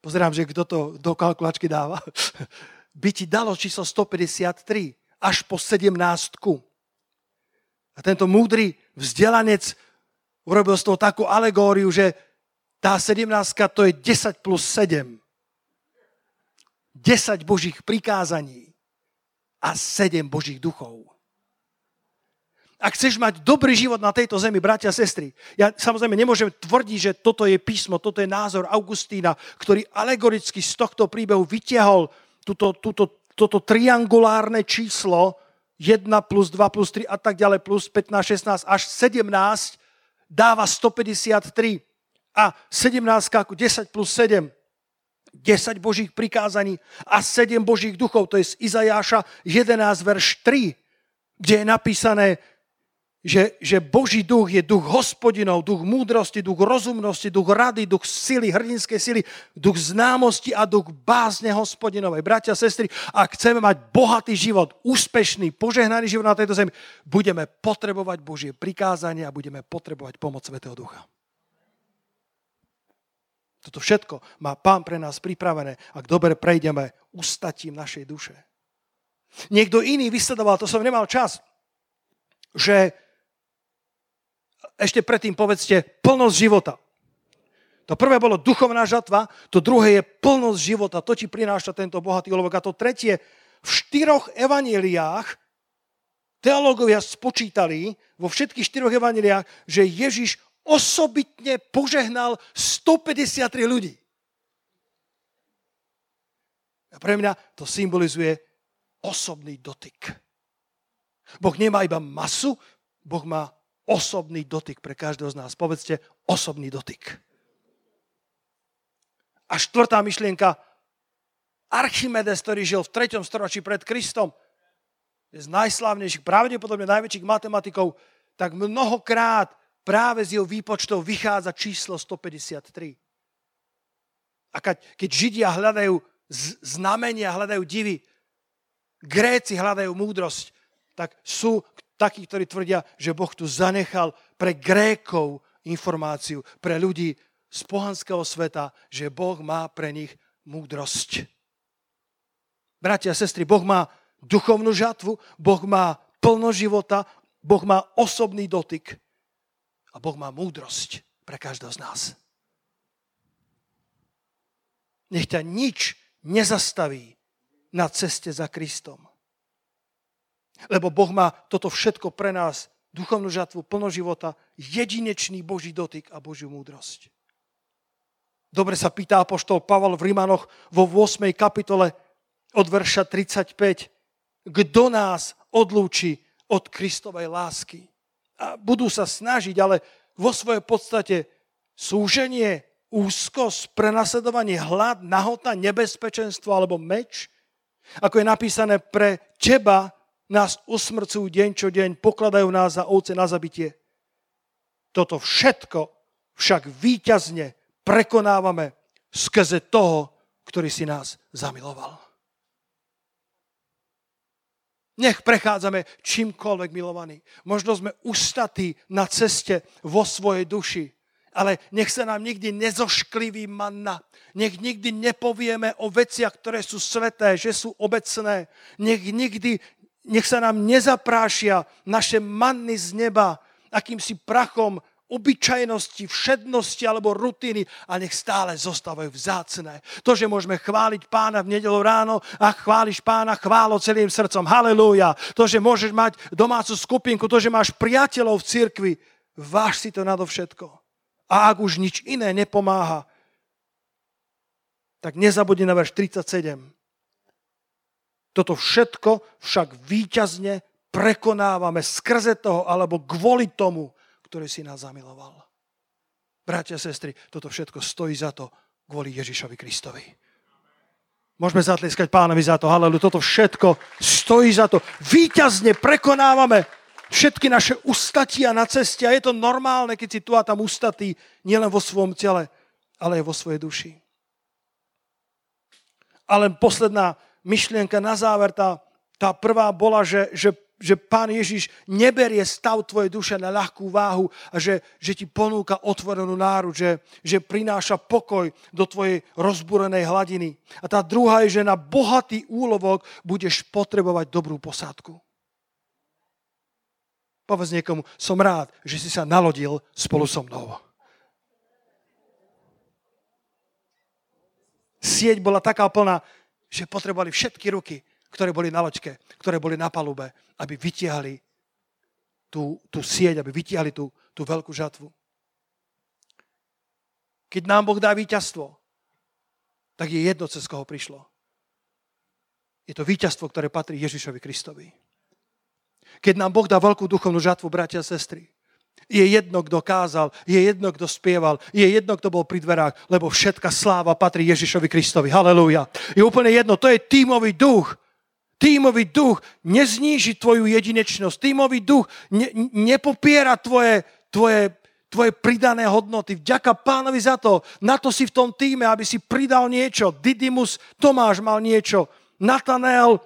pozerám, že kto to do kalkulačky dáva, by ti dalo číslo 153 až po 17. A tento múdry vzdelanec urobil z toho takú alegóriu, že tá 17 to je 10 plus 7. 10 božích prikázaní a 7 božích duchov. Ak chceš mať dobrý život na tejto zemi, bratia a sestry, ja samozrejme nemôžem tvrdiť, že toto je písmo, toto je názor Augustína, ktorý alegoricky z tohto príbehu vytiahol túto, túto, toto triangulárne číslo 1 plus 2 plus 3 a tak ďalej, plus 15, 16 až 17 dáva 153. A 17 ako 10 plus 7 10 božích prikázaní a 7 božích duchov. To je z Izajáša 11, verš 3, kde je napísané, že, že Boží duch je duch hospodinov, duch múdrosti, duch rozumnosti, duch rady, duch sily, hrdinskej sily, duch známosti a duch bázne hospodinovej. Bratia sestry, ak chceme mať bohatý život, úspešný, požehnaný život na tejto zemi, budeme potrebovať Božie prikázanie a budeme potrebovať pomoc Svetého Ducha. Toto všetko má Pán pre nás pripravené, ak dobre prejdeme ustatím našej duše. Niekto iný vysledoval, to som nemal čas, že ešte predtým povedzte plnosť života. To prvé bolo duchovná žatva, to druhé je plnosť života. To ti prináša tento bohatý olovok. A to tretie, v štyroch evaneliách teológovia spočítali vo všetkých štyroch evaneliách, že Ježiš osobitne požehnal 153 ľudí. A pre mňa to symbolizuje osobný dotyk. Boh nemá iba masu, Boh má osobný dotyk pre každého z nás. Povedzte, osobný dotyk. A štvrtá myšlienka, Archimedes, ktorý žil v 3. storočí pred Kristom, je z najslavnejších, pravdepodobne najväčších matematikov, tak mnohokrát práve z jeho výpočtov vychádza číslo 153. A keď, Židia hľadajú znamenia, hľadajú divy, Gréci hľadajú múdrosť, tak sú takí, ktorí tvrdia, že Boh tu zanechal pre Grékov informáciu, pre ľudí z pohanského sveta, že Boh má pre nich múdrosť. Bratia a sestry, Boh má duchovnú žatvu, Boh má plno života, Boh má osobný dotyk a Boh má múdrosť pre každého z nás. Nech ťa nič nezastaví na ceste za Kristom. Lebo Boh má toto všetko pre nás, duchovnú žatvu, plno života, jedinečný Boží dotyk a Božiu múdrosť. Dobre sa pýta apoštol Pavel v Rímanoch vo 8. kapitole od verša 35. Kto nás odlúči od Kristovej lásky? A budú sa snažiť, ale vo svojej podstate súženie, úzkosť, prenasledovanie, hlad, nahota, nebezpečenstvo alebo meč, ako je napísané pre teba, nás usmrcujú deň čo deň, pokladajú nás za ovce na zabitie. Toto všetko však výťazne prekonávame skrze toho, ktorý si nás zamiloval. Nech prechádzame čímkoľvek milovaní. Možno sme ustatí na ceste vo svojej duši, ale nech sa nám nikdy nezoškliví manna. Nech nikdy nepovieme o veciach, ktoré sú sveté, že sú obecné. Nech nikdy nech sa nám nezaprášia naše manny z neba akýmsi prachom obyčajnosti, všednosti alebo rutiny a nech stále zostávajú vzácne. To, že môžeme chváliť pána v nedelu ráno a chváliš pána chválo celým srdcom. Halelúja. To, že môžeš mať domácu skupinku, to, že máš priateľov v cirkvi, váž si to nadovšetko. A ak už nič iné nepomáha, tak nezabudni na verš 37. Toto všetko však výťazne prekonávame skrze toho alebo kvôli tomu, ktorý si nás zamiloval. Bratia sestry, toto všetko stojí za to kvôli Ježišovi Kristovi. Môžeme zatleskať pánovi za to, halelu, toto všetko stojí za to. Výťazne prekonávame všetky naše ustatia na ceste a je to normálne, keď si tu a tam ustatý, nielen vo svojom tele, ale aj vo svojej duši. Ale posledná myšlienka na záver, tá, tá prvá bola, že, že že Pán Ježiš neberie stav tvojej duše na ľahkú váhu a že, že ti ponúka otvorenú náru, že, že prináša pokoj do tvojej rozbúrenej hladiny. A tá druhá je, že na bohatý úlovok budeš potrebovať dobrú posádku. Povedz niekomu, som rád, že si sa nalodil spolu so mnou. Sieť bola taká plná, že potrebovali všetky ruky, ktoré boli na loďke, ktoré boli na palube, aby vytiahli tú, tú sieť, aby vytiahli tú, tú veľkú žatvu. Keď nám Boh dá víťazstvo, tak je jedno, cez koho prišlo. Je to víťazstvo, ktoré patrí Ježišovi Kristovi. Keď nám Boh dá veľkú duchovnú žatvu, bratia a sestry, je jedno, kto kázal, je jedno, kto spieval, je jedno, kto bol pri dverách, lebo všetka sláva patrí Ježišovi Kristovi. Halelúja. Je úplne jedno, to je tímový duch. Tímový duch nezníži tvoju jedinečnosť. Tímový duch ne, nepopiera tvoje, tvoje, tvoje pridané hodnoty. Vďaka pánovi za to. Na to si v tom týme, aby si pridal niečo. Didymus Tomáš mal niečo. Natanel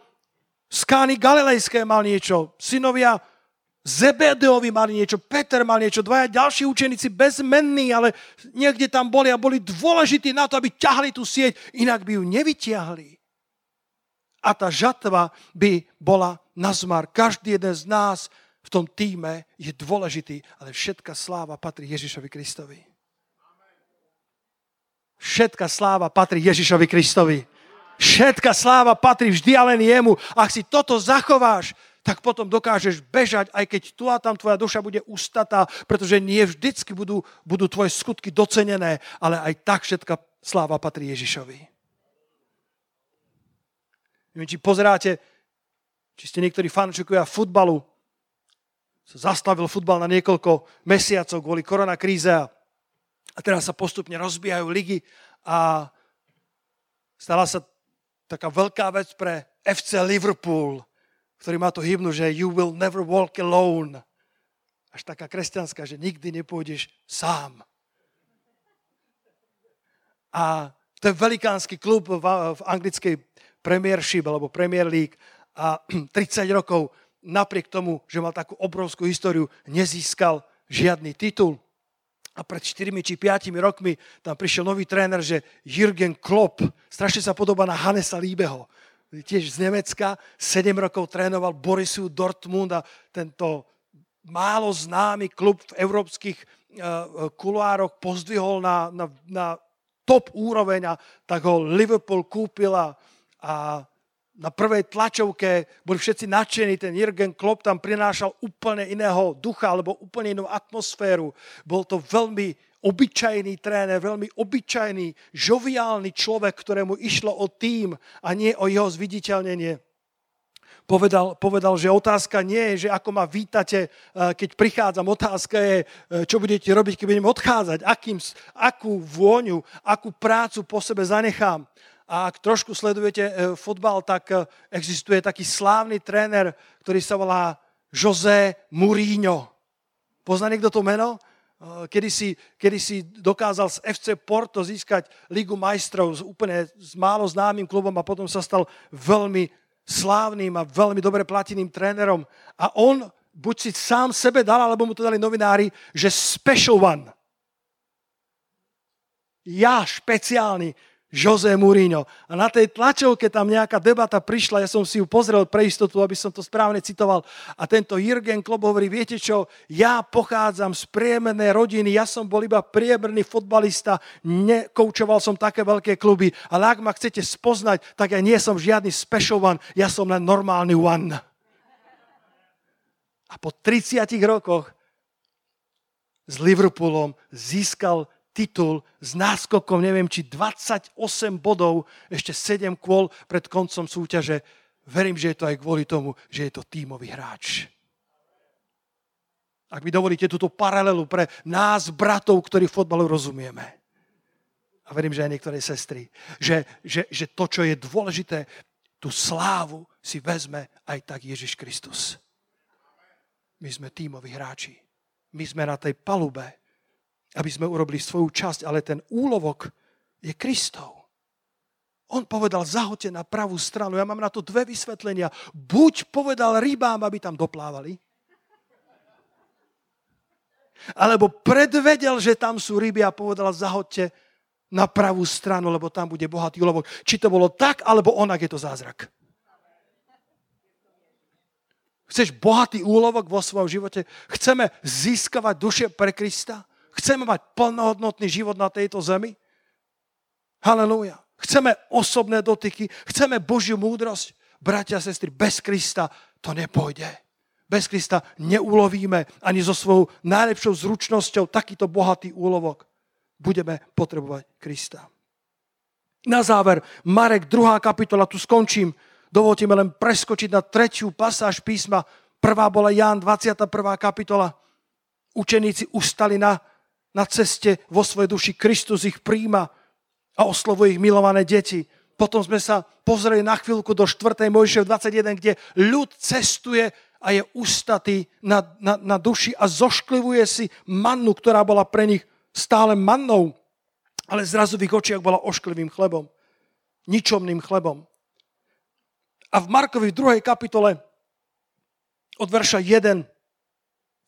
z Kány Galilejské mal niečo. Synovia Zebedeovi mali niečo, Peter mal niečo, dvaja ďalší učeníci bezmenní, ale niekde tam boli a boli dôležití na to, aby ťahli tú sieť, inak by ju nevyťahli a tá žatva by bola na zmar. Každý jeden z nás v tom týme je dôležitý, ale všetka sláva patrí Ježišovi Kristovi. Všetka sláva patrí Ježišovi Kristovi. Všetka sláva patrí vždy a len jemu. Ak si toto zachováš, tak potom dokážeš bežať, aj keď tu a tam tvoja duša bude ustatá, pretože nie vždycky budú, budú tvoje skutky docenené, ale aj tak všetka sláva patrí Ježišovi. Neviem, či pozeráte, či ste niektorí fanúšikovia futbalu. Sa zastavil futbal na niekoľko mesiacov kvôli koronakríze a, a teraz sa postupne rozbiehajú ligy a stala sa taká veľká vec pre FC Liverpool, ktorý má to hymnu, že you will never walk alone. Až taká kresťanská, že nikdy nepôjdeš sám. A to je velikánsky klub v, v anglickej Premiership alebo Premier League a 30 rokov napriek tomu, že mal takú obrovskú históriu, nezískal žiadny titul. A pred 4 či 5 rokmi tam prišiel nový tréner, že Jürgen Klopp, strašne sa podobá na Hanesa Líbeho, tiež z Nemecka, 7 rokov trénoval Borisu Dortmund a tento málo známy klub v európskych uh, kuloároch pozdvihol na, na, na top úroveň a tak ho Liverpool kúpil a a na prvej tlačovke boli všetci nadšení, ten Jürgen Klopp tam prinášal úplne iného ducha alebo úplne inú atmosféru. Bol to veľmi obyčajný tréner, veľmi obyčajný, žoviálny človek, ktorému išlo o tým a nie o jeho zviditeľnenie. Povedal, povedal, že otázka nie je, že ako ma vítate, eh, keď prichádzam. Otázka je, eh, čo budete robiť, keď budem odchádzať, akým, akú vôňu, akú prácu po sebe zanechám. A ak trošku sledujete e, fotbal, tak existuje taký slávny tréner, ktorý sa volá José Mourinho. Pozná niekto to meno? E, kedy si, dokázal z FC Porto získať Ligu majstrov s úplne s málo známym klubom a potom sa stal veľmi slávnym a veľmi dobre plateným trénerom. A on buď si sám sebe dal, alebo mu to dali novinári, že special one. Ja špeciálny, Jose Mourinho. A na tej tlačovke tam nejaká debata prišla, ja som si ju pozrel pre istotu, aby som to správne citoval. A tento Jürgen Klopp hovorí, viete čo, ja pochádzam z priemernej rodiny, ja som bol iba priemerný fotbalista, nekoučoval som také veľké kluby, ale ak ma chcete spoznať, tak ja nie som žiadny special one, ja som len normálny one. A po 30 rokoch s Liverpoolom získal titul s náskokom, neviem, či 28 bodov, ešte 7 kôl pred koncom súťaže. Verím, že je to aj kvôli tomu, že je to tímový hráč. Ak mi dovolíte túto paralelu pre nás, bratov, ktorí fotbalu rozumieme. A verím, že aj niektoré sestry. Že, že, že to, čo je dôležité, tú slávu si vezme aj tak Ježiš Kristus. My sme tímoví hráči. My sme na tej palube, aby sme urobili svoju časť, ale ten úlovok je Kristov. On povedal, zahoďte na pravú stranu. Ja mám na to dve vysvetlenia. Buď povedal rybám, aby tam doplávali, alebo predvedel, že tam sú ryby a povedal, zahoďte na pravú stranu, lebo tam bude bohatý úlovok. Či to bolo tak, alebo onak je to zázrak. Chceš bohatý úlovok vo svojom živote? Chceme získavať duše pre Krista? Chceme mať plnohodnotný život na tejto zemi? Halelúja. Chceme osobné dotyky, chceme Božiu múdrosť. Bratia a sestry, bez Krista to nepôjde. Bez Krista neulovíme ani so svojou najlepšou zručnosťou takýto bohatý úlovok. Budeme potrebovať Krista. Na záver, Marek, druhá kapitola, tu skončím. Dovolte mi len preskočiť na tretiu pasáž písma. Prvá bola Ján, 21. kapitola. Učeníci ustali na, na ceste vo svojej duši. Kristus ich príjma a oslovuje ich milované deti. Potom sme sa pozreli na chvíľku do 4. Mojžišev 21, kde ľud cestuje a je ustatý na, na, na duši a zošklivuje si mannu, ktorá bola pre nich stále mannou, ale zrazu v ich očiach bola ošklivým chlebom. Ničomným chlebom. A v Markovi v druhej kapitole od verša 1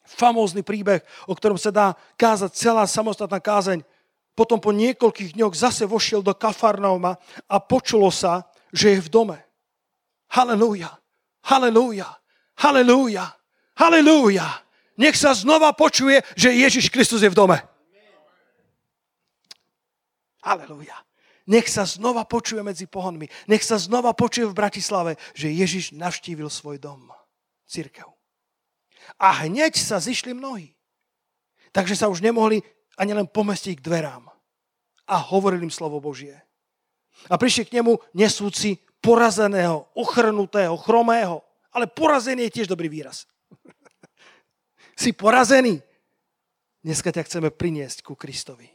famózny príbeh, o ktorom sa dá kázať celá samostatná kázeň. Potom po niekoľkých dňoch zase vošiel do Kafarnauma a počulo sa, že je v dome. Halelúja, halelúja. Halelúja. Halelúja. Nech sa znova počuje, že Ježiš Kristus je v dome. Halelúja. Nech sa znova počuje medzi pohonmi. Nech sa znova počuje v Bratislave, že Ježiš navštívil svoj dom. Církev. A hneď sa zišli mnohí. Takže sa už nemohli ani len pomestiť k dverám. A hovorili im slovo Božie. A prišli k nemu nesúci porazeného, ochrnutého, chromého, ale porazený je tiež dobrý výraz. si porazený. Dneska ťa chceme priniesť ku Kristovi,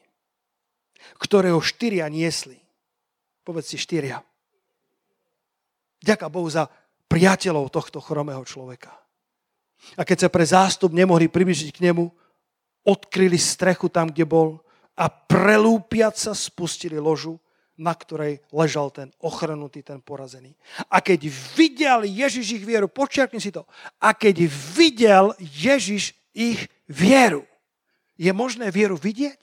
ktorého štyria niesli. Povedz si štyria. Ďaká Bohu za priateľov tohto chromého človeka. A keď sa pre zástup nemohli približiť k nemu, odkryli strechu tam, kde bol a prelúpiac sa spustili ložu na ktorej ležal ten ochrnutý, ten porazený. A keď videl Ježiš ich vieru, počiarkni si to, a keď videl Ježiš ich vieru, je možné vieru vidieť?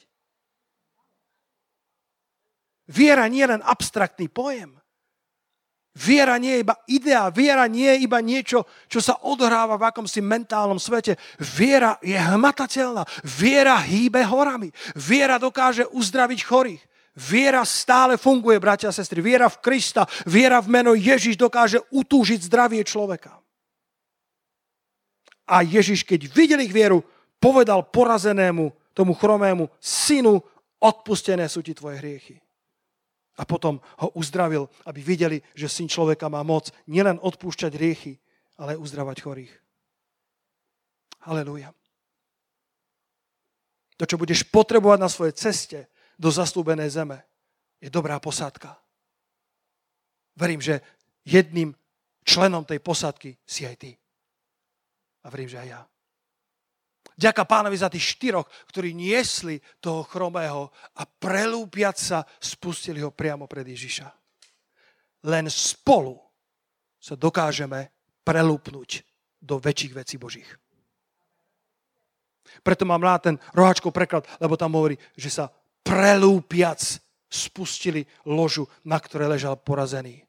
Viera nie je len abstraktný pojem. Viera nie je iba idea, viera nie je iba niečo, čo sa odhráva v akomsi mentálnom svete. Viera je hmatateľná, viera hýbe horami, viera dokáže uzdraviť chorých. Viera stále funguje, bratia a sestry. Viera v Krista, viera v meno Ježiš dokáže utúžiť zdravie človeka. A Ježiš, keď videl ich vieru, povedal porazenému, tomu chromému, synu, odpustené sú ti tvoje hriechy. A potom ho uzdravil, aby videli, že syn človeka má moc nielen odpúšťať hriechy, ale aj uzdravať chorých. Halelúja. To, čo budeš potrebovať na svojej ceste, do zaslúbenej zeme, je dobrá posádka. Verím, že jedným členom tej posádky si aj ty. A verím, že aj ja. Ďaká pánovi za tých štyroch, ktorí niesli toho chromého a prelúpiať sa spustili ho priamo pred Ježiša. Len spolu sa dokážeme prelúpnuť do väčších vecí Božích. Preto mám rád ten roháčkov preklad, lebo tam hovorí, že sa prelúpiac spustili ložu, na ktoré ležal porazený.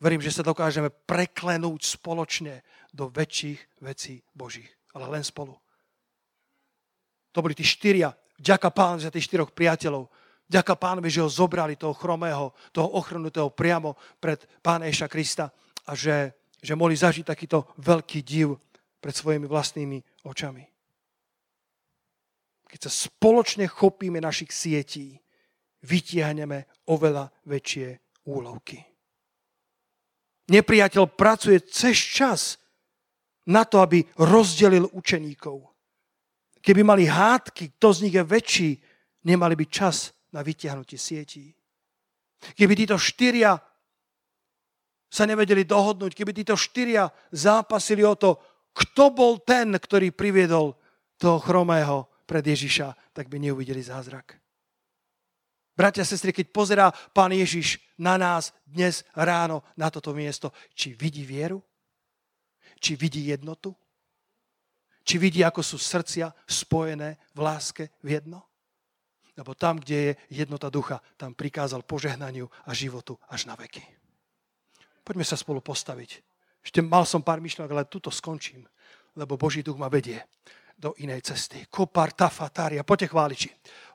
Verím, že sa dokážeme preklenúť spoločne do väčších vecí Božích. Ale len spolu. To boli tí štyria. Ďaká pánovi za tých štyroch priateľov. Ďaká pánovi, že ho zobrali, toho chromého, toho ochrnutého priamo pred pána Eša Krista a že, že mohli zažiť takýto veľký div pred svojimi vlastnými očami keď sa spoločne chopíme našich sietí, vytiahneme oveľa väčšie úlovky. Nepriateľ pracuje cez čas na to, aby rozdelil učeníkov. Keby mali hádky, kto z nich je väčší, nemali by čas na vytiahnutie sietí. Keby títo štyria sa nevedeli dohodnúť, keby títo štyria zápasili o to, kto bol ten, ktorý priviedol toho chromého pred Ježiša, tak by neuvideli zázrak. Bratia a sestry, keď pozerá pán Ježiš na nás dnes ráno na toto miesto, či vidí vieru? Či vidí jednotu? Či vidí, ako sú srdcia spojené v láske v jedno? Lebo tam, kde je jednota ducha, tam prikázal požehnaniu a životu až na veky. Poďme sa spolu postaviť. Ešte mal som pár myšľok, ale tuto skončím, lebo Boží duch ma vedie do inej cesty. Kopar tafatária, poďte chváliči.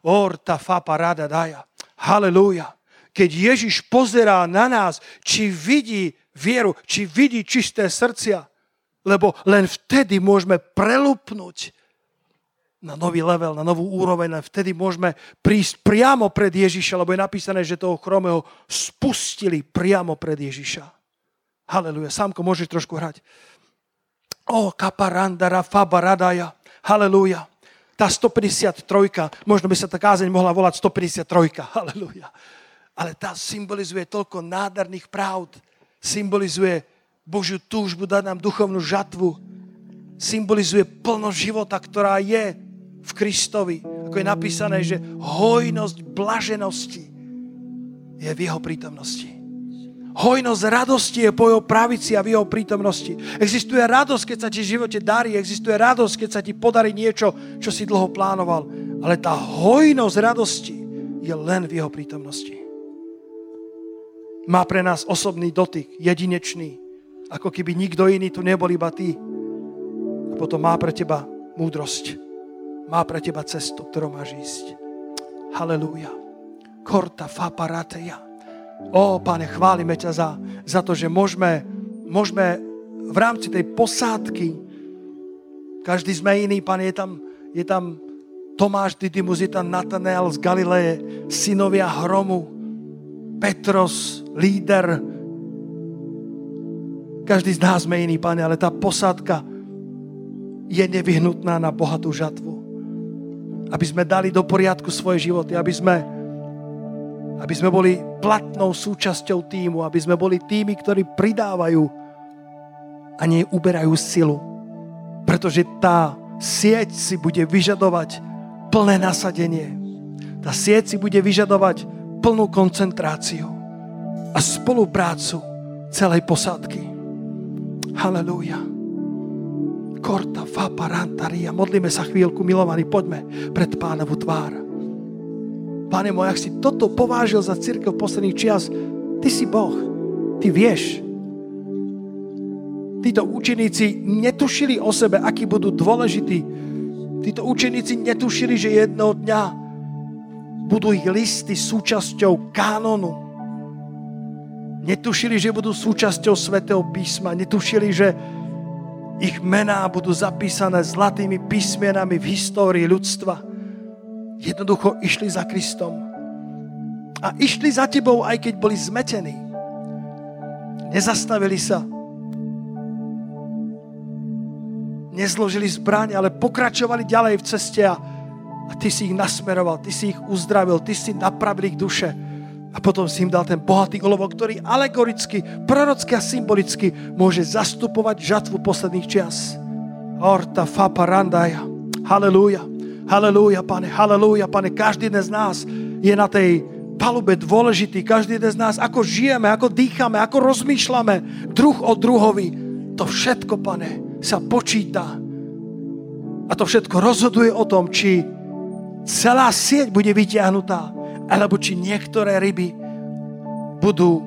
Or tafa parada daja. Halelúja. Keď Ježiš pozerá na nás, či vidí vieru, či vidí čisté srdcia, lebo len vtedy môžeme prelupnúť na nový level, na novú úroveň, len vtedy môžeme prísť priamo pred Ježiša, lebo je napísané, že toho chromého spustili priamo pred Ježiša. Haleluja. Sámko, môžeš trošku hrať. O, kaparandara fabaradaja. Haleluja. Tá 153, možno by sa tá kázeň mohla volať 153. Haleluja. Ale tá symbolizuje toľko nádherných pravd. Symbolizuje Božiu túžbu dať nám duchovnú žatvu. Symbolizuje plno života, ktorá je v Kristovi. Ako je napísané, že hojnosť blaženosti je v jeho prítomnosti. Hojnosť radosti je po jeho pravici a v jeho prítomnosti. Existuje radosť, keď sa ti v živote darí, existuje radosť, keď sa ti podarí niečo, čo si dlho plánoval. Ale tá hojnosť radosti je len v jeho prítomnosti. Má pre nás osobný dotyk, jedinečný, ako keby nikto iný tu nebol, iba ty. A potom má pre teba múdrosť má pre teba cestu, ktorou máš ísť. Halelúja. Korta faparateja. Ó, pane, chválime ťa za, za to, že môžeme, môžeme v rámci tej posádky, každý sme iný, pane, je tam, je tam Tomáš Didymus, je tam Natanel z Galileje, synovia Hromu, Petros, líder. Každý z nás sme iný, pane, ale tá posádka je nevyhnutná na bohatú žatvu aby sme dali do poriadku svoje životy, aby sme, aby sme boli platnou súčasťou týmu, aby sme boli tými, ktorí pridávajú a nie uberajú silu. Pretože tá sieť si bude vyžadovať plné nasadenie. Tá sieť si bude vyžadovať plnú koncentráciu a spoluprácu celej posádky. Halelúja. Korta, fapa, rantaria. Modlíme sa chvíľku, milovaní, poďme pred pánovu tvár. Pane môj, ak si toto povážil za církev posledných čias, ty si Boh, ty vieš. Títo učeníci netušili o sebe, akí budú dôležití. Títo učeníci netušili, že jedného dňa budú ich listy súčasťou kánonu. Netušili, že budú súčasťou Svetého písma. Netušili, že ich mená budú zapísané zlatými písmenami v histórii ľudstva. Jednoducho išli za Kristom. A išli za tebou, aj keď boli zmetení. Nezastavili sa. Nezložili zbraň, ale pokračovali ďalej v ceste a, a ty si ich nasmeroval, ty si ich uzdravil, ty si napravil ich duše a potom si im dal ten bohatý olovok, ktorý alegoricky, prorocky a symbolicky môže zastupovať žatvu posledných čias. Orta fa parandaja. Halelúja. Halelúja, pane. Halelúja, pane. Každý z nás je na tej palube dôležitý. Každý z nás, ako žijeme, ako dýchame, ako rozmýšľame, druh o druhovi. To všetko, pane, sa počíta. A to všetko rozhoduje o tom, či celá sieť bude vyťahnutá alebo či niektoré ryby budú,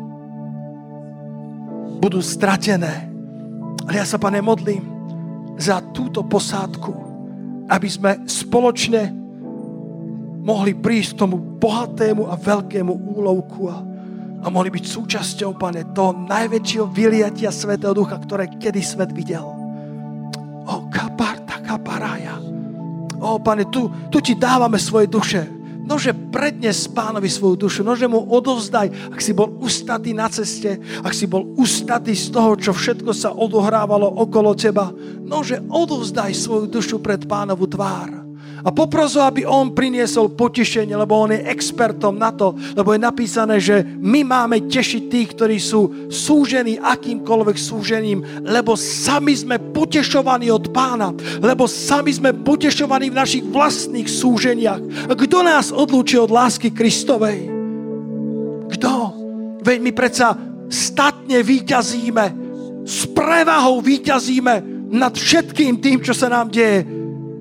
budú stratené. Ale ja sa, pane, modlím za túto posádku, aby sme spoločne mohli prísť k tomu bohatému a veľkému úlovku a, a mohli byť súčasťou, pane, toho najväčšieho vyliatia Svetého Ducha, ktoré kedy svet videl. O, kaparta, kaparája. O, pane, tu, tu ti dávame svoje duše Nože prednes pánovi svoju dušu, nože mu odovzdaj, ak si bol ustatý na ceste, ak si bol ustatý z toho, čo všetko sa odohrávalo okolo teba, nože odovzdaj svoju dušu pred pánovu tvár A popros aby on priniesol potešenie, lebo on je expertom na to, lebo je napísané, že my máme tešiť tých, ktorí sú súžení akýmkoľvek súžením, lebo sami sme potešovaní od pána, lebo sami sme potešovaní v našich vlastných súženiach. Kto nás odlúči od lásky Kristovej? Kto? Veď my predsa statne výťazíme, s prevahou výťazíme nad všetkým tým, čo sa nám deje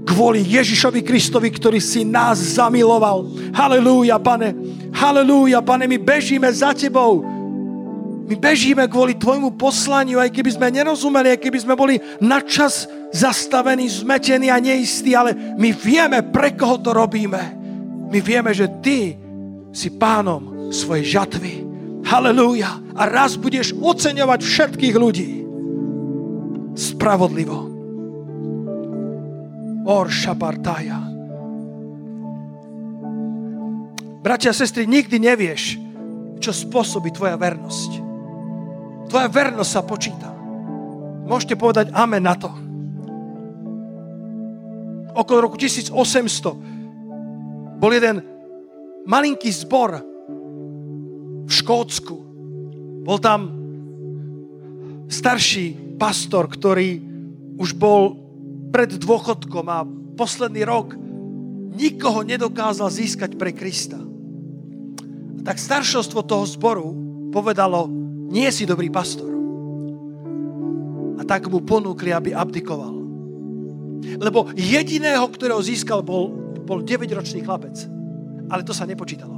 kvôli Ježišovi Kristovi, ktorý si nás zamiloval. Halelúja, pane. Halelúja, pane, my bežíme za tebou. My bežíme kvôli tvojmu poslaniu, aj keby sme nerozumeli, aj keby sme boli načas zastavení, zmetení a neistí, ale my vieme, pre koho to robíme. My vieme, že ty si pánom svojej žatvy. Halelúja. A raz budeš oceňovať všetkých ľudí spravodlivo. Or Shabartaja. Bratia a sestry, nikdy nevieš, čo spôsobí tvoja vernosť. Tvoja vernosť sa počíta. Môžete povedať amen na to. Okolo roku 1800 bol jeden malinký zbor v Škótsku. Bol tam starší pastor, ktorý už bol pred dôchodkom a posledný rok nikoho nedokázal získať pre Krista. A tak staršostvo toho zboru povedalo, nie si dobrý pastor. A tak mu ponúkli, aby abdikoval. Lebo jediného, ktorého získal, bol, bol 9-ročný chlapec. Ale to sa nepočítalo.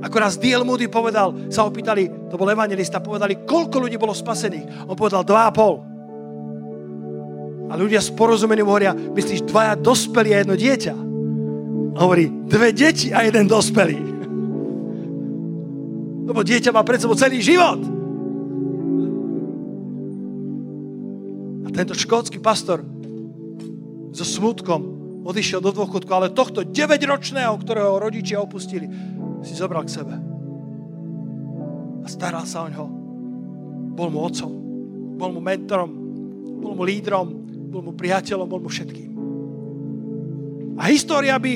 Ako raz D.L. Moody povedal, sa opýtali, to bol evangelista, povedali, koľko ľudí bolo spasených. On povedal, 2,5. A ľudia s porozumením hovoria, myslíš dvaja dospelí a jedno dieťa? A hovorí, dve deti a jeden dospelý. Lebo dieťa má pred sebou celý život. A tento škótsky pastor so smutkom odišiel do dôchodku, ale tohto 9-ročného, ktorého rodičia opustili, si zobral k sebe. A staral sa o ňo. Bol mu otcom, bol mu mentorom, bol mu lídrom, bol mu priateľom, bol mu všetkým. A história by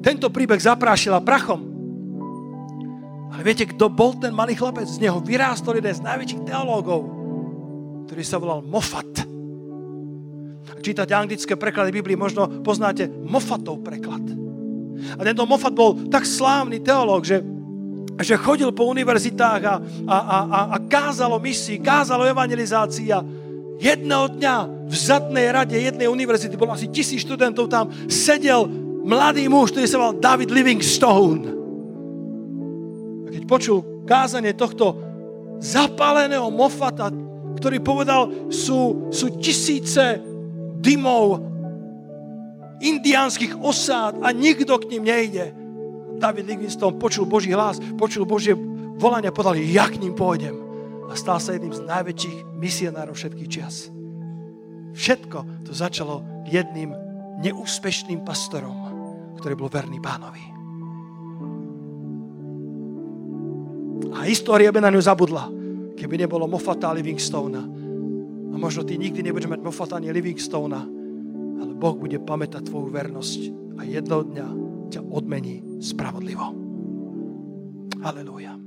tento príbeh zaprášila prachom. Ale viete, kto bol ten malý chlapec? Z neho vyrástol jeden z najväčších teológov, ktorý sa volal Moffat. Ak čítate anglické preklady Biblii, možno poznáte Moffatov preklad. A tento Moffat bol tak slávny teológ, že, že chodil po univerzitách a, a, a, a kázalo misii, kázalo evangelizácii a, Jedného dňa v zadnej rade jednej univerzity, bolo asi tisíc študentov tam, sedel mladý muž, ktorý sa volal David Livingstone. A keď počul kázanie tohto zapáleného mofata, ktorý povedal, sú, sú tisíce dymov indiánskych osád a nikto k ním nejde. David Livingstone počul Boží hlas, počul Božie volanie a povedal, ja k ním pôjdem a stal sa jedným z najväčších misionárov všetkých čias. Všetko to začalo jedným neúspešným pastorom, ktorý bol verný pánovi. A história by na ňu zabudla, keby nebolo Moffata a Livingstona. A možno ty nikdy nebudeš mať Moffata ani Livingstona, ale Boh bude pamätať tvoju vernosť a jedného dňa ťa odmení spravodlivo. Halelúja.